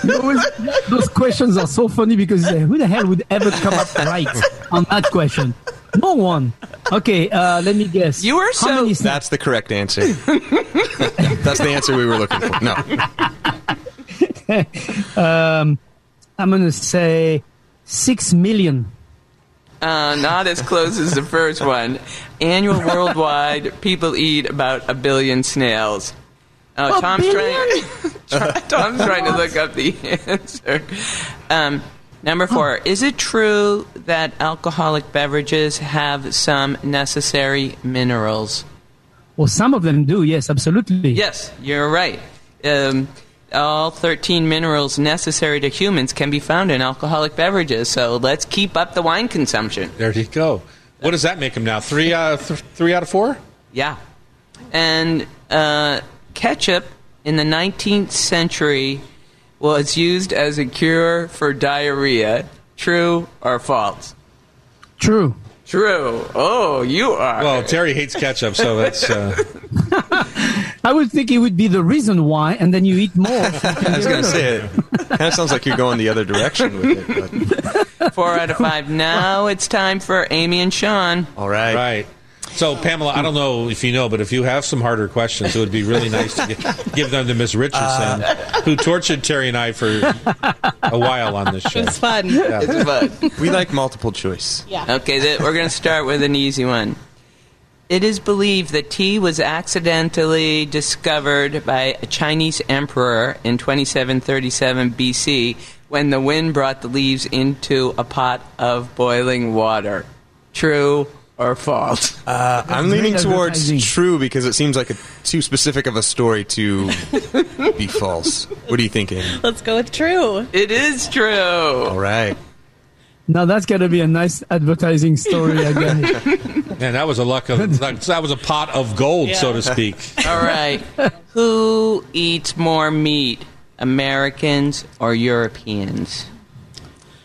Those, those questions are so funny because uh, who the hell would ever come up right on that question? No one. Okay, uh, let me guess. You were How so- many sna- That's the correct answer. That's the answer we were looking for. No. I'm gonna say six million. Uh, not as close as the first one. Annual worldwide, people eat about a billion snails. Oh, A Tom's billion? trying. Tom's trying to look up the answer. Um, number four. Is it true that alcoholic beverages have some necessary minerals? Well, some of them do. Yes, absolutely. Yes, you're right. Um, all 13 minerals necessary to humans can be found in alcoholic beverages. So let's keep up the wine consumption. there you go. What does that make him now? Three out of th- three out of four? Yeah. And uh, ketchup in the 19th century was used as a cure for diarrhea. True or false? True. True. Oh, you are. Well, Terry hates ketchup, so that's. Uh, I would think it would be the reason why, and then you eat more. I was going to say it. Kind of sounds like you're going the other direction with it. But, Four out of five. Now it's time for Amy and Sean. all right. right. So, Pamela, I don't know if you know, but if you have some harder questions, it would be really nice to get, give them to Miss Richardson, uh, who tortured Terry and I for a while on this show. It's fun. It's fun. We like multiple choice. Yeah. Okay, th- we're going to start with an easy one. It is believed that tea was accidentally discovered by a Chinese emperor in 2737 BC when the wind brought the leaves into a pot of boiling water. True or false? Uh, I'm leaning towards true because it seems like a, too specific of a story to be false. What are you thinking? Let's go with true. It is true. All right. Now that's going to be a nice advertising story again. Man, that was a luck of that, that was a pot of gold, so to speak. All right. Who eats more meat, Americans or Europeans?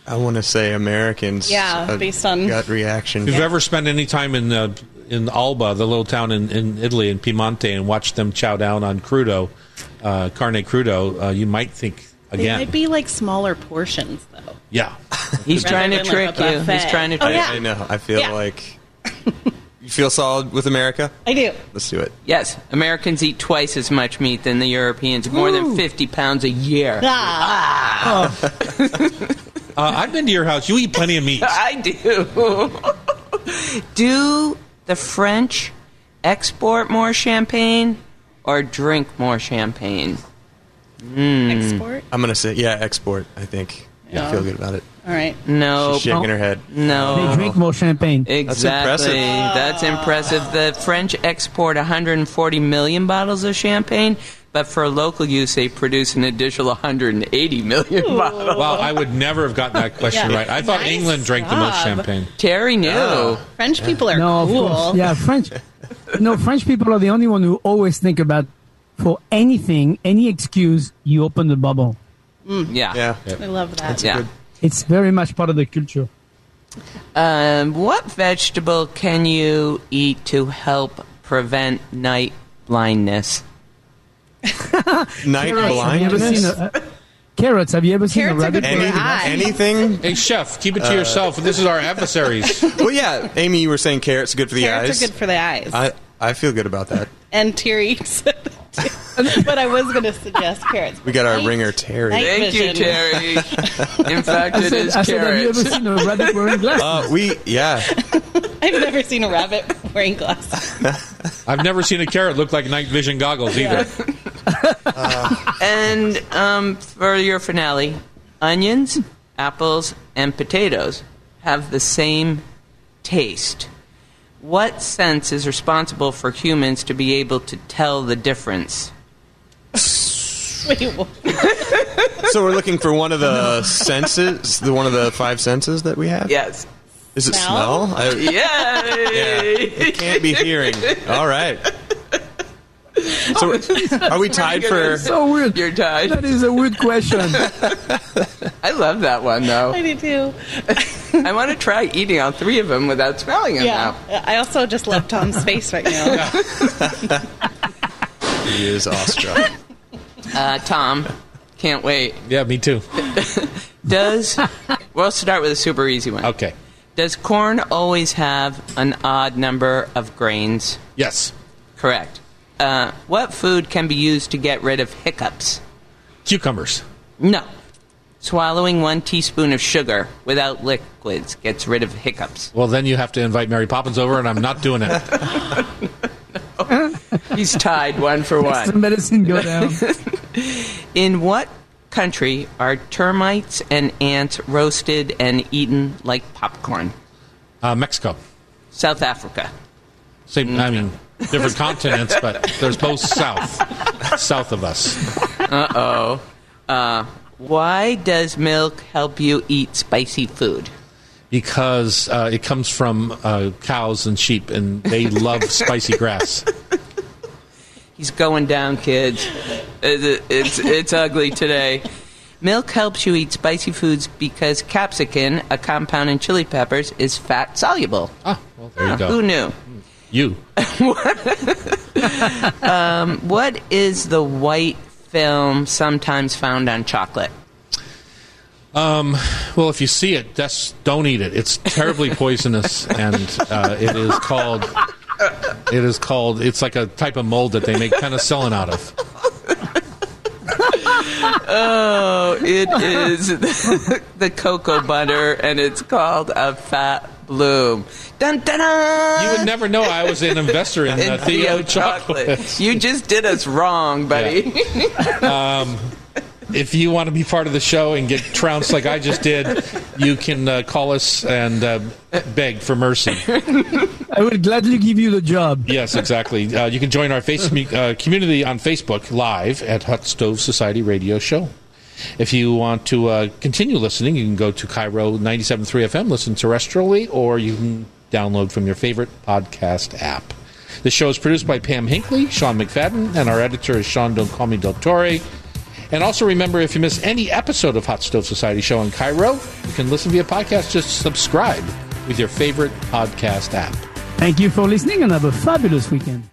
I want to say Americans. Yeah, uh, based on- gut reaction. If you've ever spent any time in uh, in Alba, the little town in, in Italy, in Piemonte, and watched them chow down on crudo, uh, carne crudo, uh, you might think They again. might be like smaller portions, though. yeah, He's trying to than like trick you. He's trying to Oh, trick yeah. I know. I feel Yeah. like you feel solid with America. I do. Let's do it. Yes, Americans eat twice as much meat than the Europeans, more than 50 pounds a year. Ah, uh, I've been to your house. You eat plenty of meat. I do. do the French export more champagne or drink more champagne? export. I'm gonna say yeah, export. I think. Yeah. I feel good about it. All right. No. She's shaking her head. No. they drink more champagne. Exactly. That's impressive. That's impressive. The French export 140 million bottles of champagne, but for local use, they produce an additional 180 million bottles. Wow, I would never have gotten that question Yeah. right. I thought Nice England drank the most champagne. Terry knew. French people are no, of cool. course. Yeah, French. no, French people are the only one who always think about for anything, any excuse, you open the bubble. Yeah. Yeah. I love that. Yeah. It's very much part of the culture. Um, what vegetable can you eat to help prevent night blindness? Night Have you ever seen blindness. a, uh, carrots? Have you ever seen Carrots a are good rabbit? for your with- eyes. Anything? Hey, chef, keep it to yourself. This is our adversaries. well, yeah. Amy, you were saying carrots are good for the Carrots eyes. are good for the eyes. I I feel good about that. and Terry said that too. But I was going to suggest carrots. We got our Night- ringer Terry. night Thank you, vision. Terry. In fact, I it said, is I said, have you ever carrots. seen a rabbit wearing glasses? Uh, we yeah. I've never seen a rabbit wearing glasses. I've never seen a carrot look like night vision goggles either. And um, for your finale, onions, apples, and potatoes have the same taste. What sense is responsible for humans to be able to tell the difference? Wait. So we're looking for one of the senses, the one of the five senses that we have. Yes. Is it Smell? smell? I, Yay! it can't be hearing. All right. So are we tied for? so weird. You're tied. That is a weird question. I love that one, though. I do too. I want to try eating all three of them without smelling them Yeah. I also just love Tom's face right now. He is awestruck. Uh, Tom, can't wait. Yeah, me too. Does we'll start with a super easy one. Okay. Does corn always have an odd number of grains? Yes. Correct. Uh, what food can be used to get rid of hiccups? Cucumbers. No. Swallowing one teaspoon of sugar without liquids gets rid of hiccups. Well, then you have to invite Mary Poppins over, and I'm not doing it. He's tied one for Some one. medicine go down. In what country are termites and ants roasted and eaten like popcorn? Uh, Mexico. South Africa. Same. I mean, different continents, but there's both south, south of us. Uh-oh. Uh, why does milk help you eat spicy food? because uh, it comes from uh, cows and sheep, and they love spicy grass. He's going down, kids. It's, it's, it's ugly today. Milk helps you eat spicy foods because capsicum, a compound in chili peppers, is fat soluble. Ah, well, there you go. Who knew? You. What is the white film sometimes found on chocolate? Well, if you see it, just don't eat it. It's terribly poisonous, and uh, it is called. It is called. It's like a type of mold that they make penicillin out of. Oh, it is the cocoa butter, and it's called a fat bloom. Dun, dun, dun! You would never know I was an investor in uh, In Theo Theo chocolate. You just did us wrong, buddy. if you want to be part of the show and get trounced like I just did, you can uh, call us and uh, beg for mercy. I would gladly give you the job. Yes, exactly. Uh, you can join our face uh, community on Facebook live at Hot Stove Society Radio Show. If you want to uh, continue listening, you can go to KIRO 97.3 FM, listen terrestrially, or you can download from your favorite podcast app. The show is produced by Pam Hinkley, Sean McFadden, and our editor is Sean Don't Call Me Dottore. And also remember, if you miss any episode of Hot Stove Society Show in KIRO, you can listen via podcast. Just subscribe with your favorite podcast app. Thank you for listening and have a fabulous weekend.